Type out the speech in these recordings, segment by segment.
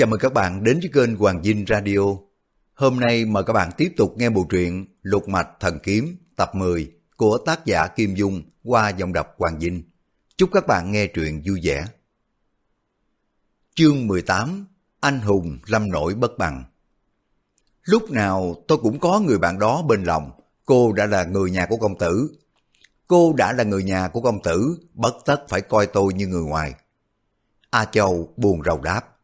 Chào mừng các bạn đến với kênh Hoàng Dinh Radio. Hôm nay mời các bạn tiếp tục nghe bộ truyện Lục Mạch Thần Kiếm tập 10 của tác giả Kim Dung qua giọng đọc Hoàng Dinh. Chúc các bạn nghe truyện vui vẻ. Chương 18 Anh hùng lâm nổi bất bằng Lúc nào tôi cũng có người bạn đó bên lòng. Cô đã là người nhà của công tử. Cô đã là người nhà của công tử, bất tất phải coi tôi như người ngoài. A Châu buồn rầu đáp.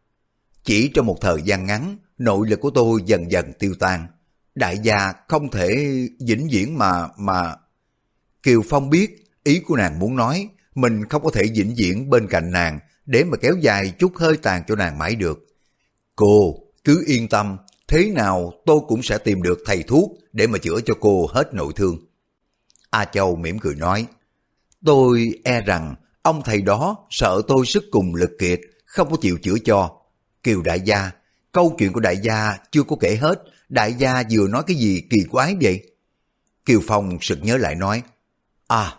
Chỉ trong một thời gian ngắn, nội lực của tôi dần dần tiêu tan. Đại gia không thể vĩnh viễn mà... mà... Kiều Phong biết ý của nàng muốn nói, mình không có thể vĩnh viễn bên cạnh nàng để mà kéo dài chút hơi tàn cho nàng mãi được. Cô cứ yên tâm, thế nào tôi cũng sẽ tìm được thầy thuốc để mà chữa cho cô hết nội thương. A Châu mỉm cười nói, tôi e rằng ông thầy đó sợ tôi sức cùng lực kiệt, không có chịu chữa cho. Kiều đại gia, câu chuyện của đại gia chưa có kể hết, đại gia vừa nói cái gì kỳ quái vậy? Kiều Phong sực nhớ lại nói, À,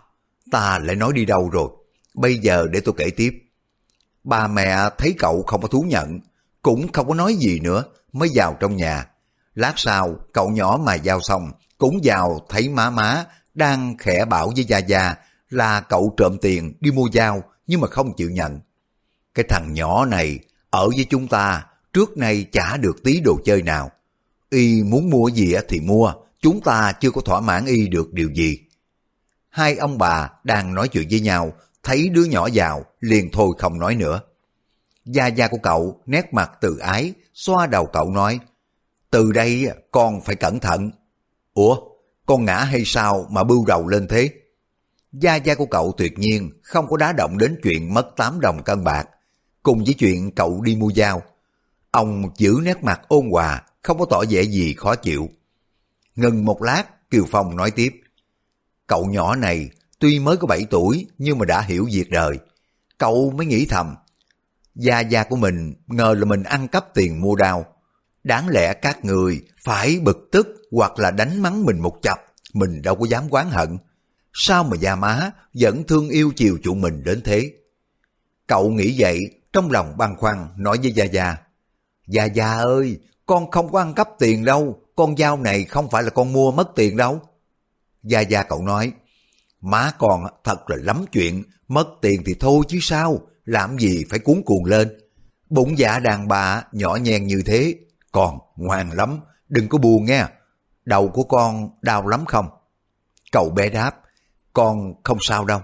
ta lại nói đi đâu rồi, bây giờ để tôi kể tiếp. Ba mẹ thấy cậu không có thú nhận, cũng không có nói gì nữa, mới vào trong nhà. Lát sau, cậu nhỏ mà giao xong, cũng vào thấy má má đang khẽ bảo với Gia Gia là cậu trộm tiền đi mua dao nhưng mà không chịu nhận. Cái thằng nhỏ này ở với chúng ta trước nay chả được tí đồ chơi nào. Y muốn mua gì thì mua, chúng ta chưa có thỏa mãn Y được điều gì. Hai ông bà đang nói chuyện với nhau, thấy đứa nhỏ vào, liền thôi không nói nữa. Gia gia của cậu nét mặt từ ái, xoa đầu cậu nói, từ đây con phải cẩn thận. Ủa, con ngã hay sao mà bưu đầu lên thế? Gia gia của cậu tuyệt nhiên không có đá động đến chuyện mất 8 đồng cân bạc, cùng với chuyện cậu đi mua dao. Ông giữ nét mặt ôn hòa, không có tỏ vẻ gì khó chịu. Ngừng một lát, Kiều Phong nói tiếp. Cậu nhỏ này tuy mới có 7 tuổi nhưng mà đã hiểu việc đời. Cậu mới nghĩ thầm, gia gia của mình ngờ là mình ăn cắp tiền mua đao. Đáng lẽ các người phải bực tức hoặc là đánh mắng mình một chập, mình đâu có dám quán hận. Sao mà gia má vẫn thương yêu chiều chuộng mình đến thế? Cậu nghĩ vậy, trong lòng băn khoăn nói với Gia Gia. Gia Gia ơi, con không có ăn cắp tiền đâu, con dao này không phải là con mua mất tiền đâu. Gia Gia cậu nói, má con thật là lắm chuyện, mất tiền thì thôi chứ sao, làm gì phải cuốn cuồng lên. Bụng dạ đàn bà nhỏ nhen như thế, còn ngoan lắm, đừng có buồn nghe. Đầu của con đau lắm không? Cậu bé đáp, con không sao đâu.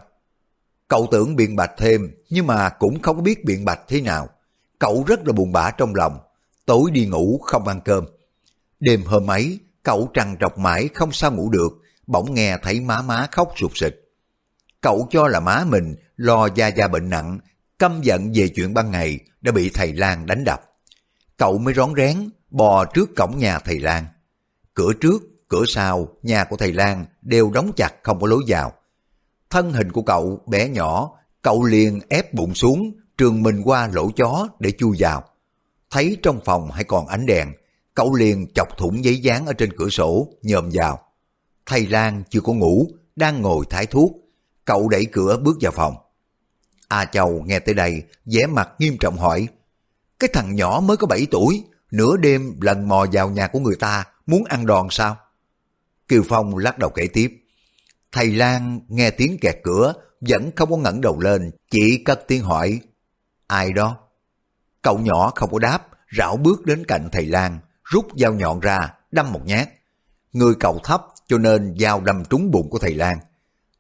Cậu tưởng biện bạch thêm, nhưng mà cũng không biết biện bạch thế nào. Cậu rất là buồn bã trong lòng, tối đi ngủ không ăn cơm. Đêm hôm ấy, cậu trằn trọc mãi không sao ngủ được, bỗng nghe thấy má má khóc sụt sịch. Cậu cho là má mình lo gia gia bệnh nặng, căm giận về chuyện ban ngày đã bị thầy Lan đánh đập. Cậu mới rón rén bò trước cổng nhà thầy Lan. Cửa trước, cửa sau, nhà của thầy Lan đều đóng chặt không có lối vào. Thân hình của cậu bé nhỏ, cậu liền ép bụng xuống, trường mình qua lỗ chó để chui vào. Thấy trong phòng hay còn ánh đèn, cậu liền chọc thủng giấy dán ở trên cửa sổ, nhòm vào. Thầy Lan chưa có ngủ, đang ngồi thái thuốc. Cậu đẩy cửa bước vào phòng. A Châu nghe tới đây, vẻ mặt nghiêm trọng hỏi, cái thằng nhỏ mới có 7 tuổi, nửa đêm lần mò vào nhà của người ta, muốn ăn đòn sao? Kiều Phong lắc đầu kể tiếp. Thầy Lan nghe tiếng kẹt cửa, vẫn không có ngẩng đầu lên, chỉ cất tiếng hỏi, ai đó? Cậu nhỏ không có đáp, rảo bước đến cạnh thầy Lan, rút dao nhọn ra, đâm một nhát. Người cậu thấp cho nên dao đâm trúng bụng của thầy Lan.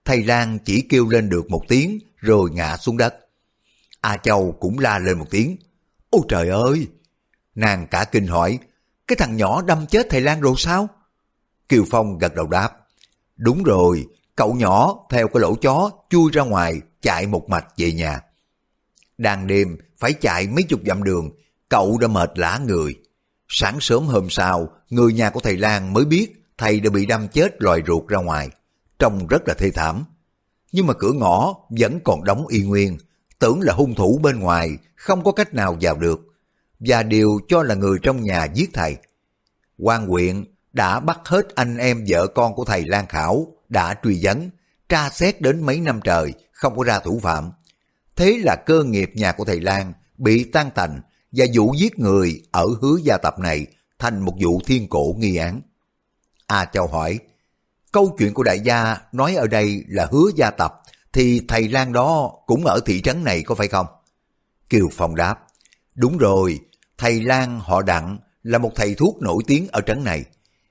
Thầy Lan chỉ kêu lên được một tiếng rồi ngã xuống đất. A Châu cũng la lên một tiếng. Ôi trời ơi! Nàng cả kinh hỏi, cái thằng nhỏ đâm chết thầy Lan rồi sao? Kiều Phong gật đầu đáp. Đúng rồi, cậu nhỏ theo cái lỗ chó chui ra ngoài chạy một mạch về nhà. Đang đêm phải chạy mấy chục dặm đường, cậu đã mệt lã người. Sáng sớm hôm sau, người nhà của thầy Lan mới biết thầy đã bị đâm chết loài ruột ra ngoài. Trông rất là thê thảm. Nhưng mà cửa ngõ vẫn còn đóng y nguyên, tưởng là hung thủ bên ngoài, không có cách nào vào được. Và điều cho là người trong nhà giết thầy. quan huyện đã bắt hết anh em vợ con của thầy Lan Khảo, đã truy vấn, tra xét đến mấy năm trời, không có ra thủ phạm. Thế là cơ nghiệp nhà của thầy Lan bị tan tành, và vụ giết người ở hứa gia tập này thành một vụ thiên cổ nghi án. A Châu hỏi, câu chuyện của đại gia nói ở đây là hứa gia tập, thì thầy Lan đó cũng ở thị trấn này có phải không? Kiều Phong đáp, đúng rồi, thầy Lan họ đặng là một thầy thuốc nổi tiếng ở trấn này.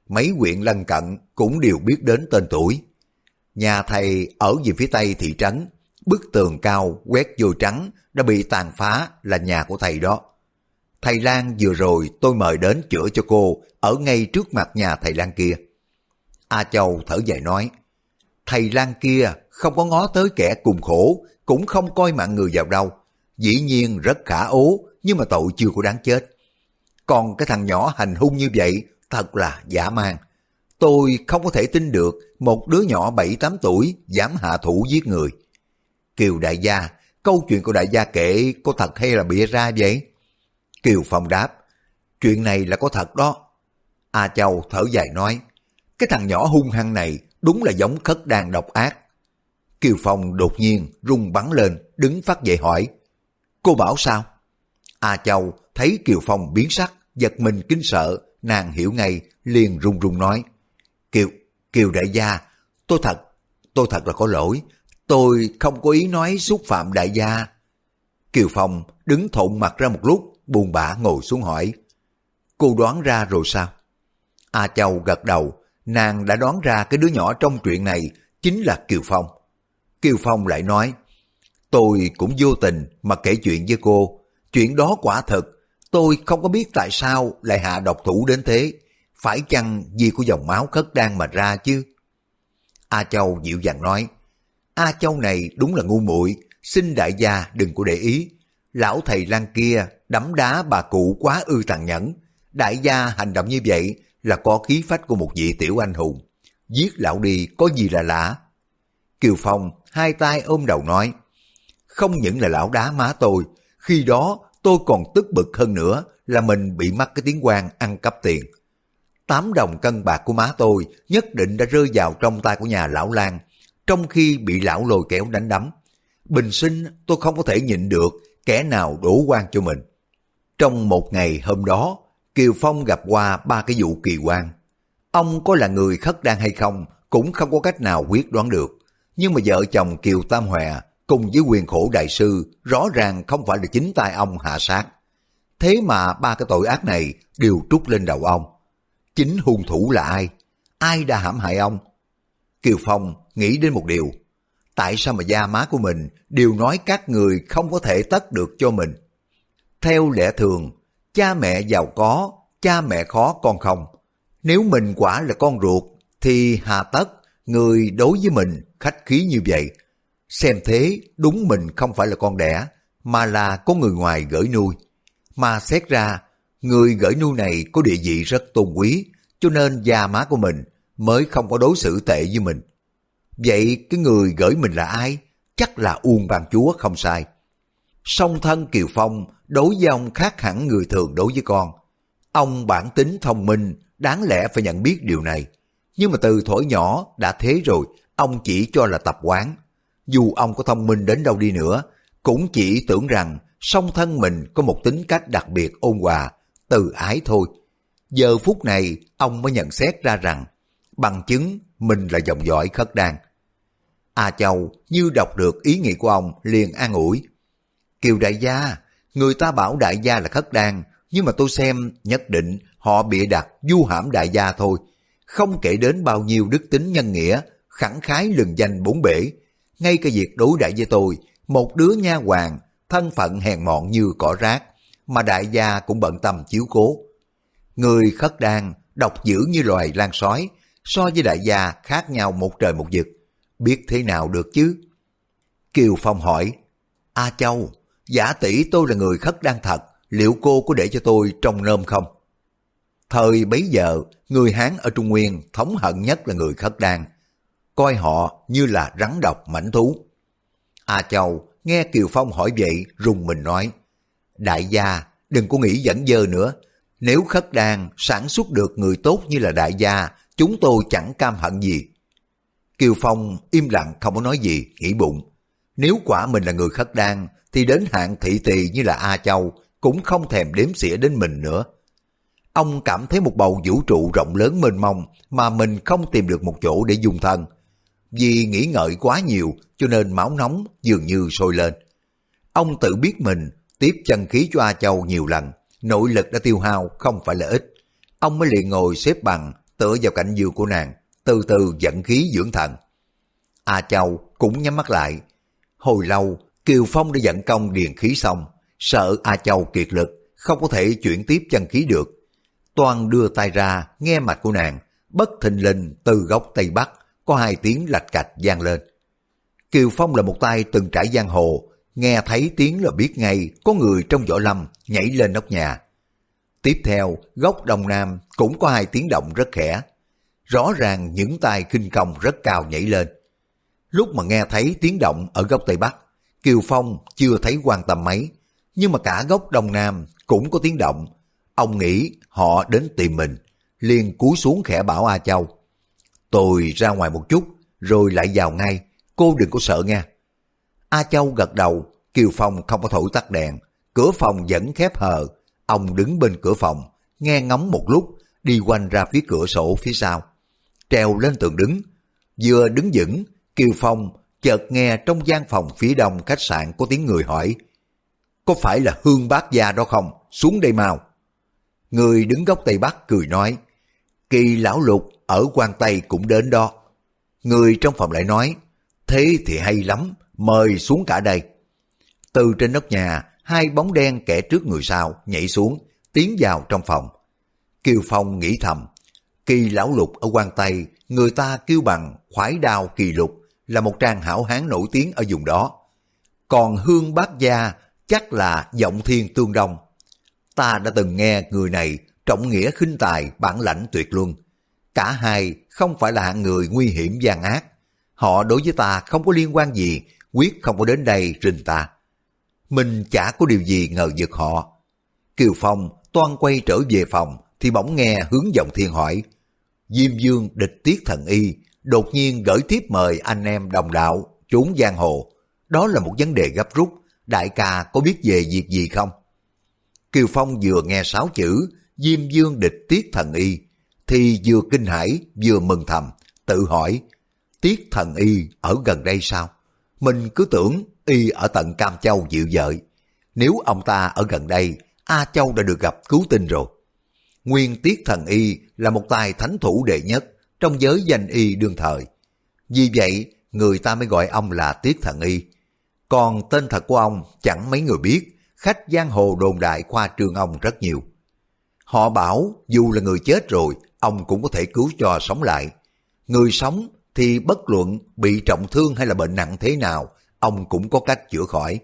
Mấy huyện lân cận cũng đều biết đến tên tuổi. Nhà thầy ở về phía tây thị trấn, bức tường cao quét vô trắng đã bị tàn phá là nhà của thầy đó. Thầy Lan vừa rồi tôi mời đến chữa cho cô ở ngay trước mặt nhà thầy Lan kia. A Châu thở dài nói, thầy Lan kia không có ngó tới kẻ cùng khổ, cũng không coi mạng người vào đâu. Dĩ nhiên rất khả ố, nhưng mà tội chưa có đáng chết. Còn cái thằng nhỏ hành hung như vậy, thật là giả man. Tôi không có thể tin được một đứa nhỏ 7-8 tuổi dám hạ thủ giết người. Kiều đại gia, câu chuyện của đại gia kể có thật hay là bịa ra vậy? Kiều Phong đáp, chuyện này là có thật đó. A Châu thở dài nói, cái thằng nhỏ hung hăng này đúng là giống khất đang độc ác. Kiều Phong đột nhiên rung bắn lên, đứng phát dậy hỏi, cô bảo sao? A Châu thấy Kiều Phong biến sắc, giật mình kinh sợ, nàng hiểu ngay, liền run run nói, Kiều, Kiều đại gia, tôi thật, tôi thật là có lỗi, tôi không có ý nói xúc phạm đại gia. Kiều Phong đứng thộn mặt ra một lúc, buồn bã ngồi xuống hỏi, cô đoán ra rồi sao? A Châu gật đầu, nàng đã đoán ra cái đứa nhỏ trong chuyện này chính là Kiều Phong. Kiều Phong lại nói, tôi cũng vô tình mà kể chuyện với cô, chuyện đó quả thật, tôi không có biết tại sao lại hạ độc thủ đến thế, phải chăng vì của dòng máu khất đang mà ra chứ? A Châu dịu dàng nói, A Châu này đúng là ngu muội, xin đại gia đừng có để ý. Lão thầy Lan kia đấm đá bà cụ quá ư tàn nhẫn. Đại gia hành động như vậy là có khí phách của một vị tiểu anh hùng. Giết lão đi có gì là lạ. Kiều Phong hai tay ôm đầu nói, không những là lão đá má tôi, khi đó tôi còn tức bực hơn nữa là mình bị mắc cái tiếng quan ăn cắp tiền. Tám đồng cân bạc của má tôi nhất định đã rơi vào trong tay của nhà lão Lan, trong khi bị lão lôi kéo đánh đấm. Bình sinh tôi không có thể nhịn được kẻ nào đổ quan cho mình. Trong một ngày hôm đó, Kiều Phong gặp qua ba cái vụ kỳ quan. Ông có là người khất đan hay không cũng không có cách nào quyết đoán được. Nhưng mà vợ chồng Kiều Tam Hòe cùng với quyền khổ đại sư rõ ràng không phải là chính tay ông hạ sát. Thế mà ba cái tội ác này đều trút lên đầu ông. Chính hung thủ là ai? Ai đã hãm hại ông? Kiều Phong nghĩ đến một điều. Tại sao mà gia má của mình đều nói các người không có thể tất được cho mình? Theo lẽ thường, cha mẹ giàu có, cha mẹ khó con không. Nếu mình quả là con ruột, thì hà tất người đối với mình khách khí như vậy. Xem thế đúng mình không phải là con đẻ, mà là có người ngoài gửi nuôi. Mà xét ra, người gửi nuôi này có địa vị rất tôn quý, cho nên gia má của mình mới không có đối xử tệ với mình. Vậy cái người gửi mình là ai? Chắc là Uông Bàn Chúa không sai. Song thân Kiều Phong đối với ông khác hẳn người thường đối với con. Ông bản tính thông minh, đáng lẽ phải nhận biết điều này. Nhưng mà từ thổi nhỏ đã thế rồi, ông chỉ cho là tập quán. Dù ông có thông minh đến đâu đi nữa, cũng chỉ tưởng rằng song thân mình có một tính cách đặc biệt ôn hòa, từ ái thôi. Giờ phút này, ông mới nhận xét ra rằng, bằng chứng mình là dòng dõi khất đan. A Châu như đọc được ý nghĩ của ông liền an ủi. Kiều đại gia, người ta bảo đại gia là khất đan, nhưng mà tôi xem nhất định họ bịa đặt du hãm đại gia thôi. Không kể đến bao nhiêu đức tính nhân nghĩa, khẳng khái lừng danh bốn bể. Ngay cả việc đối đại với tôi, một đứa nha hoàng, thân phận hèn mọn như cỏ rác, mà đại gia cũng bận tâm chiếu cố. Người khất đan, độc dữ như loài lan sói, so với đại gia khác nhau một trời một vực. Biết thế nào được chứ? Kiều Phong hỏi, A Châu, giả tỷ tôi là người khất đan thật, liệu cô có để cho tôi trong nôm không? Thời bấy giờ, người Hán ở Trung Nguyên thống hận nhất là người khất đan, coi họ như là rắn độc mảnh thú. A Châu nghe Kiều Phong hỏi vậy rùng mình nói, Đại gia, đừng có nghĩ dẫn dơ nữa, nếu khất đan sản xuất được người tốt như là đại gia, chúng tôi chẳng cam hận gì. Kiều Phong im lặng không có nói gì, nghĩ bụng. Nếu quả mình là người khất đan, thì đến hạng thị tỳ như là A Châu cũng không thèm đếm xỉa đến mình nữa. Ông cảm thấy một bầu vũ trụ rộng lớn mênh mông mà mình không tìm được một chỗ để dung thân. Vì nghĩ ngợi quá nhiều cho nên máu nóng dường như sôi lên. Ông tự biết mình tiếp chân khí cho A Châu nhiều lần, nội lực đã tiêu hao không phải là ít. Ông mới liền ngồi xếp bằng, tựa vào cạnh giường của nàng, từ từ dẫn khí dưỡng thần. A Châu cũng nhắm mắt lại. Hồi lâu, Kiều Phong đã dẫn công điền khí xong, sợ A Châu kiệt lực, không có thể chuyển tiếp chân khí được. Toàn đưa tay ra, nghe mạch của nàng, bất thình lình từ góc Tây Bắc, có hai tiếng lạch cạch gian lên. Kiều Phong là một tay từng trải giang hồ, nghe thấy tiếng là biết ngay có người trong võ lâm nhảy lên nóc nhà. Tiếp theo, góc đông nam cũng có hai tiếng động rất khẽ. Rõ ràng những tay kinh công rất cao nhảy lên. Lúc mà nghe thấy tiếng động ở góc tây bắc, Kiều Phong chưa thấy quan tâm mấy, nhưng mà cả góc đông nam cũng có tiếng động. Ông nghĩ họ đến tìm mình, liền cúi xuống khẽ bảo A Châu. Tôi ra ngoài một chút, rồi lại vào ngay, cô đừng có sợ nha. A Châu gật đầu, Kiều Phong không có thổi tắt đèn, cửa phòng vẫn khép hờ. Ông đứng bên cửa phòng, nghe ngóng một lúc, đi quanh ra phía cửa sổ phía sau. Treo lên tường đứng, vừa đứng vững, Kiều Phong chợt nghe trong gian phòng phía đông khách sạn có tiếng người hỏi Có phải là Hương Bác Gia đó không? Xuống đây mau. Người đứng góc Tây Bắc cười nói Kỳ lão lục ở quan Tây cũng đến đó. Người trong phòng lại nói Thế thì hay lắm, mời xuống cả đây. Từ trên nóc nhà, hai bóng đen kẻ trước người sau nhảy xuống, tiến vào trong phòng. Kiều Phong nghĩ thầm, kỳ lão lục ở quan Tây, người ta kêu bằng khoái đao kỳ lục, là một trang hảo hán nổi tiếng ở vùng đó. Còn hương bác gia chắc là giọng thiên tương đông. Ta đã từng nghe người này trọng nghĩa khinh tài, bản lãnh tuyệt luân. Cả hai không phải là hạng người nguy hiểm gian ác. Họ đối với ta không có liên quan gì, quyết không có đến đây rình ta. Mình chả có điều gì ngờ vực họ. Kiều Phong toan quay trở về phòng thì bỗng nghe hướng giọng thiên hỏi. Diêm Dương địch tiết thần y đột nhiên gửi tiếp mời anh em đồng đạo trốn giang hồ. Đó là một vấn đề gấp rút, đại ca có biết về việc gì không? Kiều Phong vừa nghe sáu chữ Diêm Dương địch tiết thần y, thì vừa kinh hãi vừa mừng thầm, tự hỏi, tiết thần y ở gần đây sao? Mình cứ tưởng y ở tận Cam Châu dịu dợi. Nếu ông ta ở gần đây, A Châu đã được gặp cứu tinh rồi. Nguyên tiết thần y là một tài thánh thủ đệ nhất, trong giới danh y đương thời. Vì vậy, người ta mới gọi ông là Tiết Thần Y. Còn tên thật của ông chẳng mấy người biết, khách giang hồ đồn đại khoa trương ông rất nhiều. Họ bảo dù là người chết rồi, ông cũng có thể cứu cho sống lại. Người sống thì bất luận bị trọng thương hay là bệnh nặng thế nào, ông cũng có cách chữa khỏi.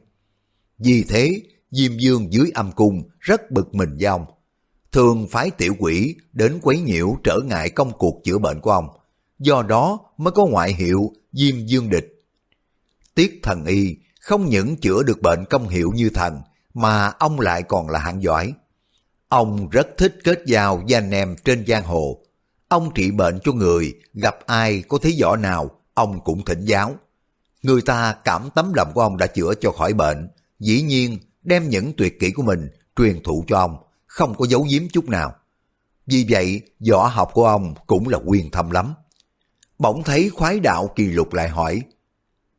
Vì thế, Diêm Dương dưới âm cung rất bực mình với ông thường phái tiểu quỷ đến quấy nhiễu trở ngại công cuộc chữa bệnh của ông. Do đó mới có ngoại hiệu Diêm Dương Địch. Tiết thần y không những chữa được bệnh công hiệu như thần, mà ông lại còn là hạng giỏi. Ông rất thích kết giao với anh em trên giang hồ. Ông trị bệnh cho người, gặp ai có thấy võ nào, ông cũng thỉnh giáo. Người ta cảm tấm lòng của ông đã chữa cho khỏi bệnh, dĩ nhiên đem những tuyệt kỹ của mình truyền thụ cho ông, không có giấu giếm chút nào. Vì vậy, võ học của ông cũng là quyền thâm lắm. Bỗng thấy khoái đạo kỳ lục lại hỏi,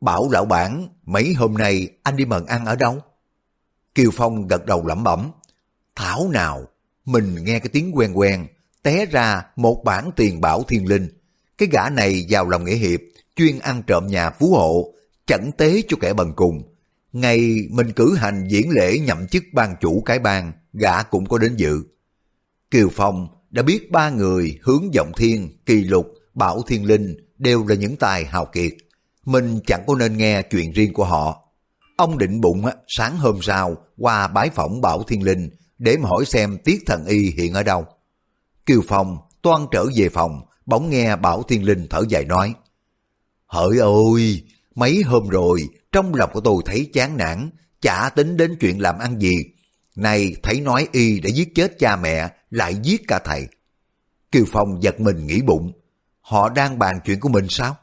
Bảo lão bản, mấy hôm nay anh đi mần ăn ở đâu? Kiều Phong gật đầu lẩm bẩm, Thảo nào, mình nghe cái tiếng quen quen, té ra một bản tiền bảo thiên linh. Cái gã này vào lòng nghĩa hiệp, chuyên ăn trộm nhà phú hộ, chẩn tế cho kẻ bần cùng. Ngày mình cử hành diễn lễ nhậm chức ban chủ cái bang, gã cũng có đến dự. Kiều Phong đã biết ba người hướng vọng thiên, kỳ lục, bảo thiên linh đều là những tài hào kiệt. Mình chẳng có nên nghe chuyện riêng của họ. Ông định bụng sáng hôm sau qua bái phỏng bảo thiên linh để mà hỏi xem tiết thần y hiện ở đâu. Kiều Phong toan trở về phòng, bỗng nghe bảo thiên linh thở dài nói. Hỡi ơi, mấy hôm rồi, trong lòng của tôi thấy chán nản, chả tính đến chuyện làm ăn gì, này thấy nói y đã giết chết cha mẹ, lại giết cả thầy. Kiều Phong giật mình nghĩ bụng, họ đang bàn chuyện của mình sao?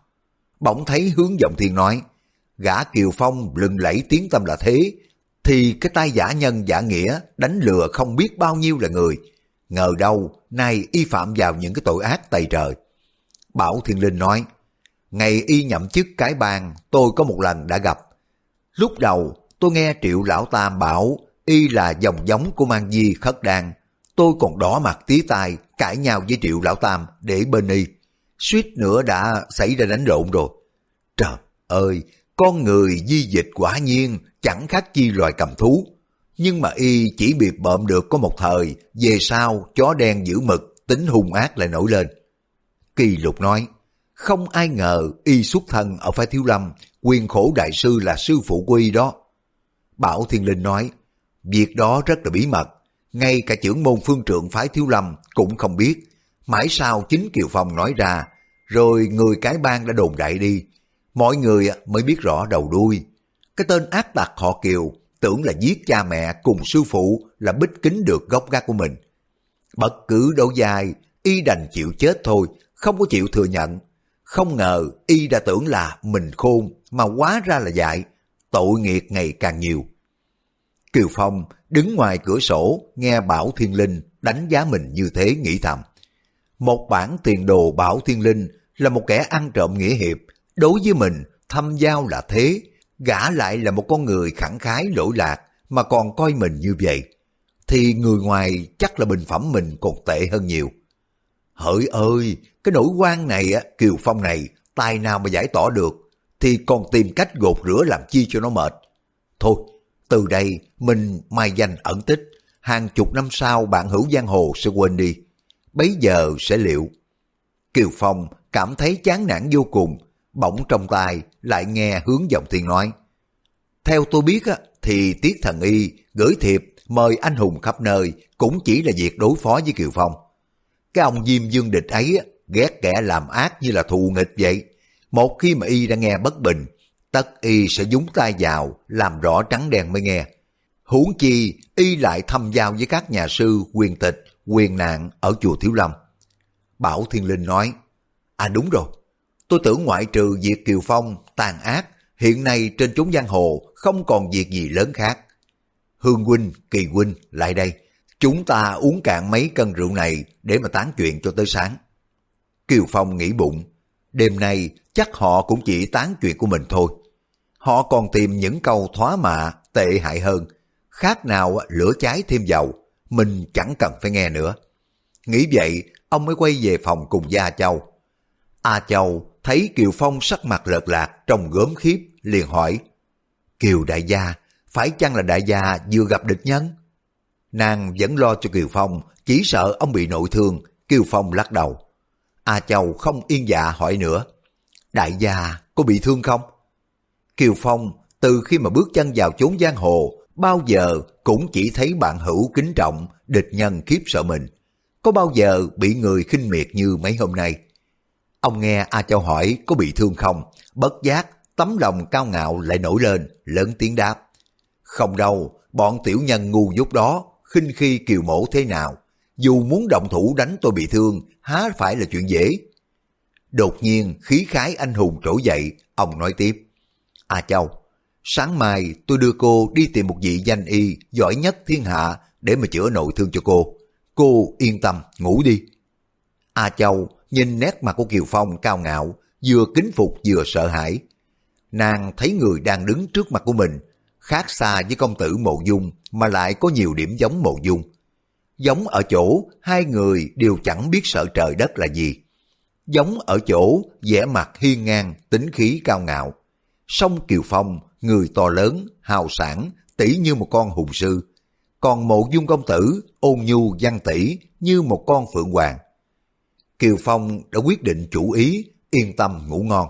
Bỗng thấy hướng giọng thiên nói, gã Kiều Phong lừng lẫy tiếng tâm là thế, thì cái tay giả nhân giả nghĩa đánh lừa không biết bao nhiêu là người. Ngờ đâu, nay y phạm vào những cái tội ác tày trời. Bảo Thiên Linh nói, ngày y nhậm chức cái bang tôi có một lần đã gặp. Lúc đầu tôi nghe Triệu Lão Tam bảo y là dòng giống của Mang Di Khất Đan. Tôi còn đỏ mặt tí tai cãi nhau với Triệu Lão Tam để bên y. Suýt nữa đã xảy ra đánh lộn rồi. Trời ơi, con người di dịch quả nhiên chẳng khác chi loài cầm thú. Nhưng mà y chỉ bị bợm được có một thời, về sau chó đen giữ mực, tính hung ác lại nổi lên. Kỳ lục nói, không ai ngờ y xuất thân ở phái thiếu lâm, quyền khổ đại sư là sư phụ của y đó. Bảo Thiên Linh nói, việc đó rất là bí mật, ngay cả trưởng môn phương trượng phái thiếu lâm cũng không biết. Mãi sau chính Kiều Phong nói ra, rồi người cái bang đã đồn đại đi. Mọi người mới biết rõ đầu đuôi. Cái tên ác tặc họ Kiều tưởng là giết cha mẹ cùng sư phụ là bích kính được gốc gác của mình. Bất cứ đấu dài, y đành chịu chết thôi, không có chịu thừa nhận. Không ngờ y đã tưởng là mình khôn mà quá ra là dại, tội nghiệt ngày càng nhiều. Kiều Phong đứng ngoài cửa sổ nghe Bảo Thiên Linh đánh giá mình như thế nghĩ thầm. Một bản tiền đồ Bảo Thiên Linh là một kẻ ăn trộm nghĩa hiệp, đối với mình thâm giao là thế, gã lại là một con người khẳng khái lỗi lạc mà còn coi mình như vậy. Thì người ngoài chắc là bình phẩm mình còn tệ hơn nhiều. Hỡi ơi, cái nỗi quan này, Kiều Phong này, tài nào mà giải tỏa được, thì còn tìm cách gột rửa làm chi cho nó mệt. Thôi, từ đây mình mai danh ẩn tích, hàng chục năm sau bạn hữu giang hồ sẽ quên đi. Bấy giờ sẽ liệu. Kiều Phong cảm thấy chán nản vô cùng, bỗng trong tai lại nghe hướng giọng thiên nói. Theo tôi biết á, thì Tiết Thần Y gửi thiệp mời anh hùng khắp nơi cũng chỉ là việc đối phó với Kiều Phong. Cái ông Diêm Dương Địch ấy ghét kẻ làm ác như là thù nghịch vậy. Một khi mà Y đã nghe bất bình, tất Y sẽ dúng tay vào làm rõ trắng đen mới nghe. Huống chi Y lại thăm giao với các nhà sư quyền tịch, quyền nạn ở chùa Thiếu Lâm. Bảo Thiên Linh nói, À đúng rồi, tôi tưởng ngoại trừ việc Kiều Phong tàn ác, hiện nay trên chốn giang hồ không còn việc gì lớn khác. Hương huynh, Kỳ huynh, lại đây. Chúng ta uống cạn mấy cân rượu này để mà tán chuyện cho tới sáng. Kiều Phong nghĩ bụng, đêm nay chắc họ cũng chỉ tán chuyện của mình thôi. Họ còn tìm những câu thoá mạ tệ hại hơn, khác nào lửa cháy thêm dầu, mình chẳng cần phải nghe nữa. Nghĩ vậy, ông mới quay về phòng cùng Gia Châu. A Châu thấy Kiều Phong sắc mặt lợt lạc trong gớm khiếp, liền hỏi, Kiều đại gia, phải chăng là đại gia vừa gặp địch nhân? Nàng vẫn lo cho Kiều Phong, chỉ sợ ông bị nội thương, Kiều Phong lắc đầu. A Châu không yên dạ hỏi nữa, đại gia có bị thương không? Kiều Phong từ khi mà bước chân vào chốn giang hồ, bao giờ cũng chỉ thấy bạn hữu kính trọng, địch nhân khiếp sợ mình. Có bao giờ bị người khinh miệt như mấy hôm nay? Ông nghe A Châu hỏi có bị thương không, bất giác, tấm lòng cao ngạo lại nổi lên, lớn tiếng đáp. Không đâu, bọn tiểu nhân ngu dốt đó, khinh khi kiều mổ thế nào. Dù muốn động thủ đánh tôi bị thương, há phải là chuyện dễ. Đột nhiên, khí khái anh hùng trỗi dậy, ông nói tiếp. A Châu, sáng mai tôi đưa cô đi tìm một vị danh y giỏi nhất thiên hạ để mà chữa nội thương cho cô. Cô yên tâm, ngủ đi. A Châu nhìn nét mặt của Kiều Phong cao ngạo, vừa kính phục vừa sợ hãi. Nàng thấy người đang đứng trước mặt của mình, khác xa với công tử Mộ Dung mà lại có nhiều điểm giống Mộ Dung. Giống ở chỗ hai người đều chẳng biết sợ trời đất là gì. Giống ở chỗ vẻ mặt hiên ngang, tính khí cao ngạo. Song Kiều Phong, người to lớn, hào sản, tỷ như một con hùng sư. Còn Mộ Dung công tử, ôn nhu văn tỷ như một con phượng hoàng. Kiều Phong đã quyết định chủ ý, yên tâm ngủ ngon.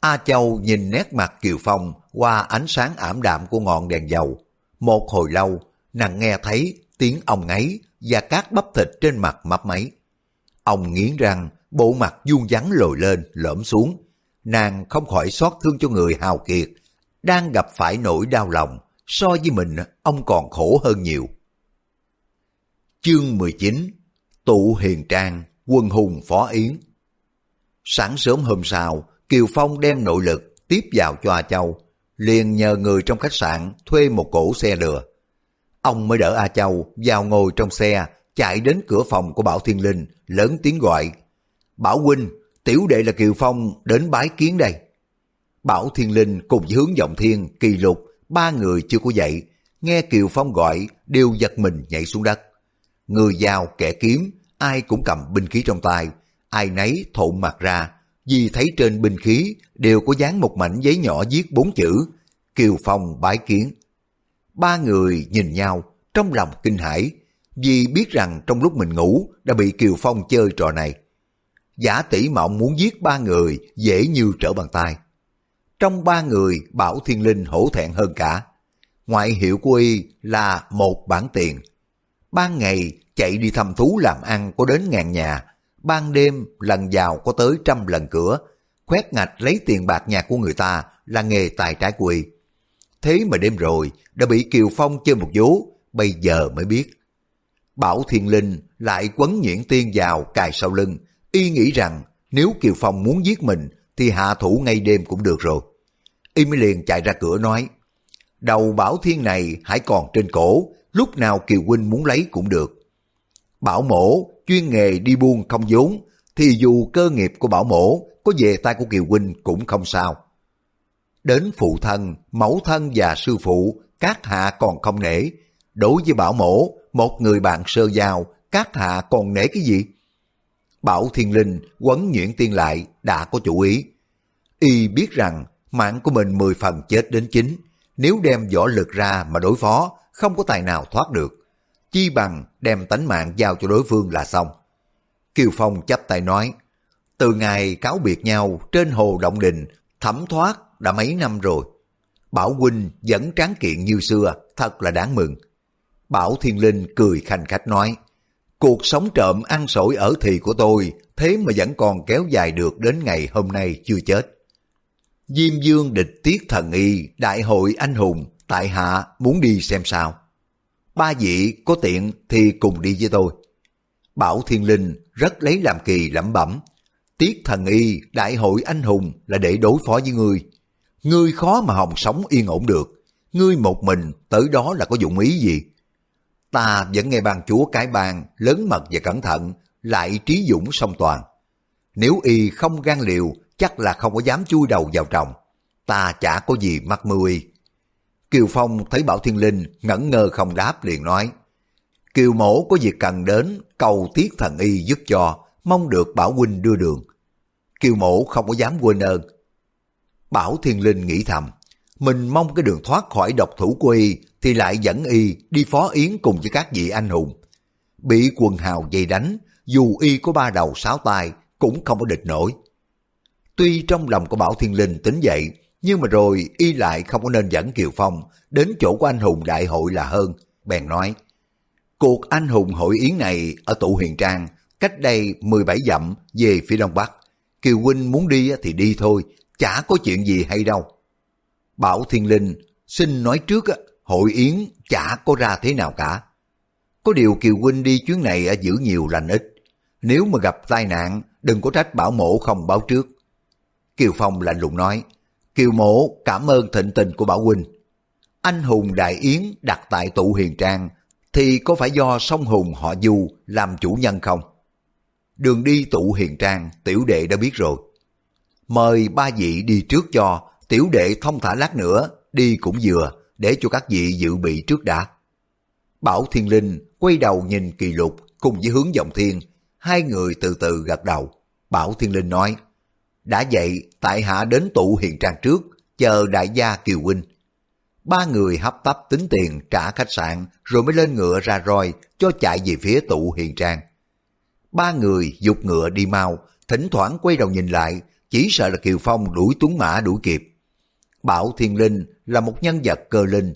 A Châu nhìn nét mặt Kiều Phong qua ánh sáng ảm đạm của ngọn đèn dầu. Một hồi lâu, nàng nghe thấy tiếng ông ấy và các bắp thịt trên mặt mấp máy. Ông nghiến răng, bộ mặt vuông vắn lồi lên, lõm xuống. Nàng không khỏi xót thương cho người hào kiệt, đang gặp phải nỗi đau lòng. So với mình, ông còn khổ hơn nhiều. Chương 19 Tụ Hiền Trang quân hùng phó yến. Sáng sớm hôm sau, Kiều Phong đem nội lực tiếp vào cho A Châu. liền nhờ người trong khách sạn thuê một cổ xe lừa. Ông mới đỡ A Châu vào ngồi trong xe, chạy đến cửa phòng của Bảo Thiên Linh, lớn tiếng gọi. Bảo huynh, tiểu đệ là Kiều Phong đến bái kiến đây. Bảo Thiên Linh cùng với hướng giọng thiên, kỳ lục, ba người chưa có dậy, nghe Kiều Phong gọi đều giật mình nhảy xuống đất. Người giàu kẻ kiếm, ai cũng cầm binh khí trong tay, ai nấy thộn mặt ra, vì thấy trên binh khí đều có dán một mảnh giấy nhỏ viết bốn chữ Kiều Phong bái kiến. Ba người nhìn nhau trong lòng kinh hãi vì biết rằng trong lúc mình ngủ đã bị Kiều Phong chơi trò này. Giả tỷ mộng muốn giết ba người dễ như trở bàn tay. Trong ba người Bảo Thiên Linh hổ thẹn hơn cả. Ngoại hiệu của y là một bản tiền. Ban ngày chạy đi thăm thú làm ăn có đến ngàn nhà, ban đêm lần vào có tới trăm lần cửa, khoét ngạch lấy tiền bạc nhà của người ta là nghề tài trái quỳ. Thế mà đêm rồi đã bị Kiều Phong chơi một vố, bây giờ mới biết. Bảo Thiên Linh lại quấn nhuyễn tiên vào cài sau lưng, y nghĩ rằng nếu Kiều Phong muốn giết mình thì hạ thủ ngay đêm cũng được rồi. Y mới liền chạy ra cửa nói, đầu Bảo Thiên này hãy còn trên cổ, lúc nào Kiều Huynh muốn lấy cũng được. Bảo mổ chuyên nghề đi buôn không vốn, thì dù cơ nghiệp của Bảo mổ có về tay của Kiều Huynh cũng không sao. Đến phụ thân, mẫu thân và sư phụ, các hạ còn không nể. Đối với Bảo mổ, một người bạn sơ giao, các hạ còn nể cái gì? Bảo Thiên Linh quấn nhuyễn tiên lại đã có chủ ý. Y biết rằng mạng của mình mười phần chết đến chính, nếu đem võ lực ra mà đối phó, không có tài nào thoát được. Chi bằng đem tánh mạng giao cho đối phương là xong. Kiều Phong chấp tay nói, từ ngày cáo biệt nhau trên hồ Động Đình, thẩm thoát đã mấy năm rồi. Bảo huynh vẫn tráng kiện như xưa, thật là đáng mừng. Bảo Thiên Linh cười khanh khách nói, cuộc sống trộm ăn sổi ở thì của tôi, thế mà vẫn còn kéo dài được đến ngày hôm nay chưa chết. Diêm Dương địch tiết thần y, đại hội anh hùng, tại hạ muốn đi xem sao. Ba vị có tiện thì cùng đi với tôi. Bảo Thiên Linh rất lấy làm kỳ lẩm bẩm. Tiết thần y, đại hội anh hùng là để đối phó với ngươi. Ngươi khó mà hồng sống yên ổn được. Ngươi một mình tới đó là có dụng ý gì? Ta vẫn nghe ban chúa cái bàn lớn mật và cẩn thận, lại trí dũng song toàn. Nếu y không gan liều, chắc là không có dám chui đầu vào trọng. Ta chả có gì mắc mưu y. Kiều Phong thấy Bảo Thiên Linh ngẩn ngơ không đáp liền nói. Kiều mổ có việc cần đến, cầu tiết thần y giúp cho, mong được Bảo Huynh đưa đường. Kiều mổ không có dám quên ơn. Bảo Thiên Linh nghĩ thầm, mình mong cái đường thoát khỏi độc thủ của y thì lại dẫn y đi phó yến cùng với các vị anh hùng. Bị quần hào dây đánh, dù y có ba đầu sáu tay cũng không có địch nổi. Tuy trong lòng của Bảo Thiên Linh tính vậy, nhưng mà rồi y lại không có nên dẫn Kiều Phong đến chỗ của anh hùng đại hội là hơn. Bèn nói, cuộc anh hùng hội yến này ở tụ huyền trang, cách đây 17 dặm về phía đông bắc. Kiều huynh muốn đi thì đi thôi, chả có chuyện gì hay đâu. Bảo Thiên Linh xin nói trước hội yến chả có ra thế nào cả. Có điều Kiều huynh đi chuyến này giữ nhiều lành ít. Nếu mà gặp tai nạn, đừng có trách bảo mổ không báo trước. Kiều Phong lạnh lùng nói, Kiều mộ cảm ơn thịnh tình của Bảo Huynh. Anh hùng Đại Yến đặt tại tụ hiền trang thì có phải do sông hùng họ Du làm chủ nhân không? Đường đi tụ hiền trang tiểu đệ đã biết rồi. Mời ba vị đi trước cho, tiểu đệ thông thả lát nữa, đi cũng vừa, để cho các vị dự bị trước đã. Bảo Thiên Linh quay đầu nhìn kỳ lục cùng với hướng dòng thiên, hai người từ từ gật đầu. Bảo Thiên Linh nói, đã vậy, tại hạ đến tụ hiền trang trước, chờ đại gia Kiều Huynh. Ba người hấp tấp tính tiền trả khách sạn rồi mới lên ngựa ra roi cho chạy về phía tụ hiền trang. Ba người dục ngựa đi mau, thỉnh thoảng quay đầu nhìn lại, chỉ sợ là Kiều Phong đuổi tuấn mã đuổi kịp. Bảo Thiên Linh là một nhân vật cơ linh.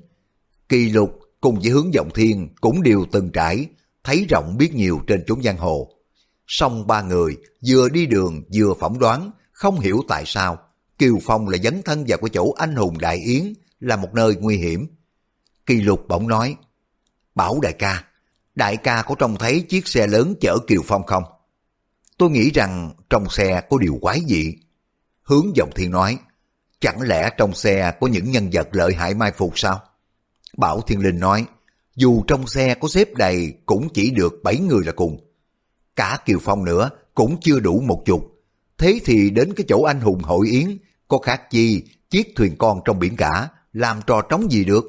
Kỳ lục cùng với hướng vọng thiên cũng đều từng trải, thấy rộng biết nhiều trên chốn giang hồ. Song ba người vừa đi đường vừa phỏng đoán không hiểu tại sao Kiều Phong lại dấn thân vào cái chỗ anh hùng Đại Yến là một nơi nguy hiểm. Kỳ lục bỗng nói, Bảo đại ca, đại ca có trông thấy chiếc xe lớn chở Kiều Phong không? Tôi nghĩ rằng trong xe có điều quái dị. Hướng dòng thiên nói, Chẳng lẽ trong xe có những nhân vật lợi hại mai phục sao? Bảo Thiên Linh nói, dù trong xe có xếp đầy cũng chỉ được 7 người là cùng. Cả Kiều Phong nữa cũng chưa đủ một chục. Thế thì đến cái chỗ anh hùng hội yến, có khác chi chiếc thuyền con trong biển cả, làm trò trống gì được.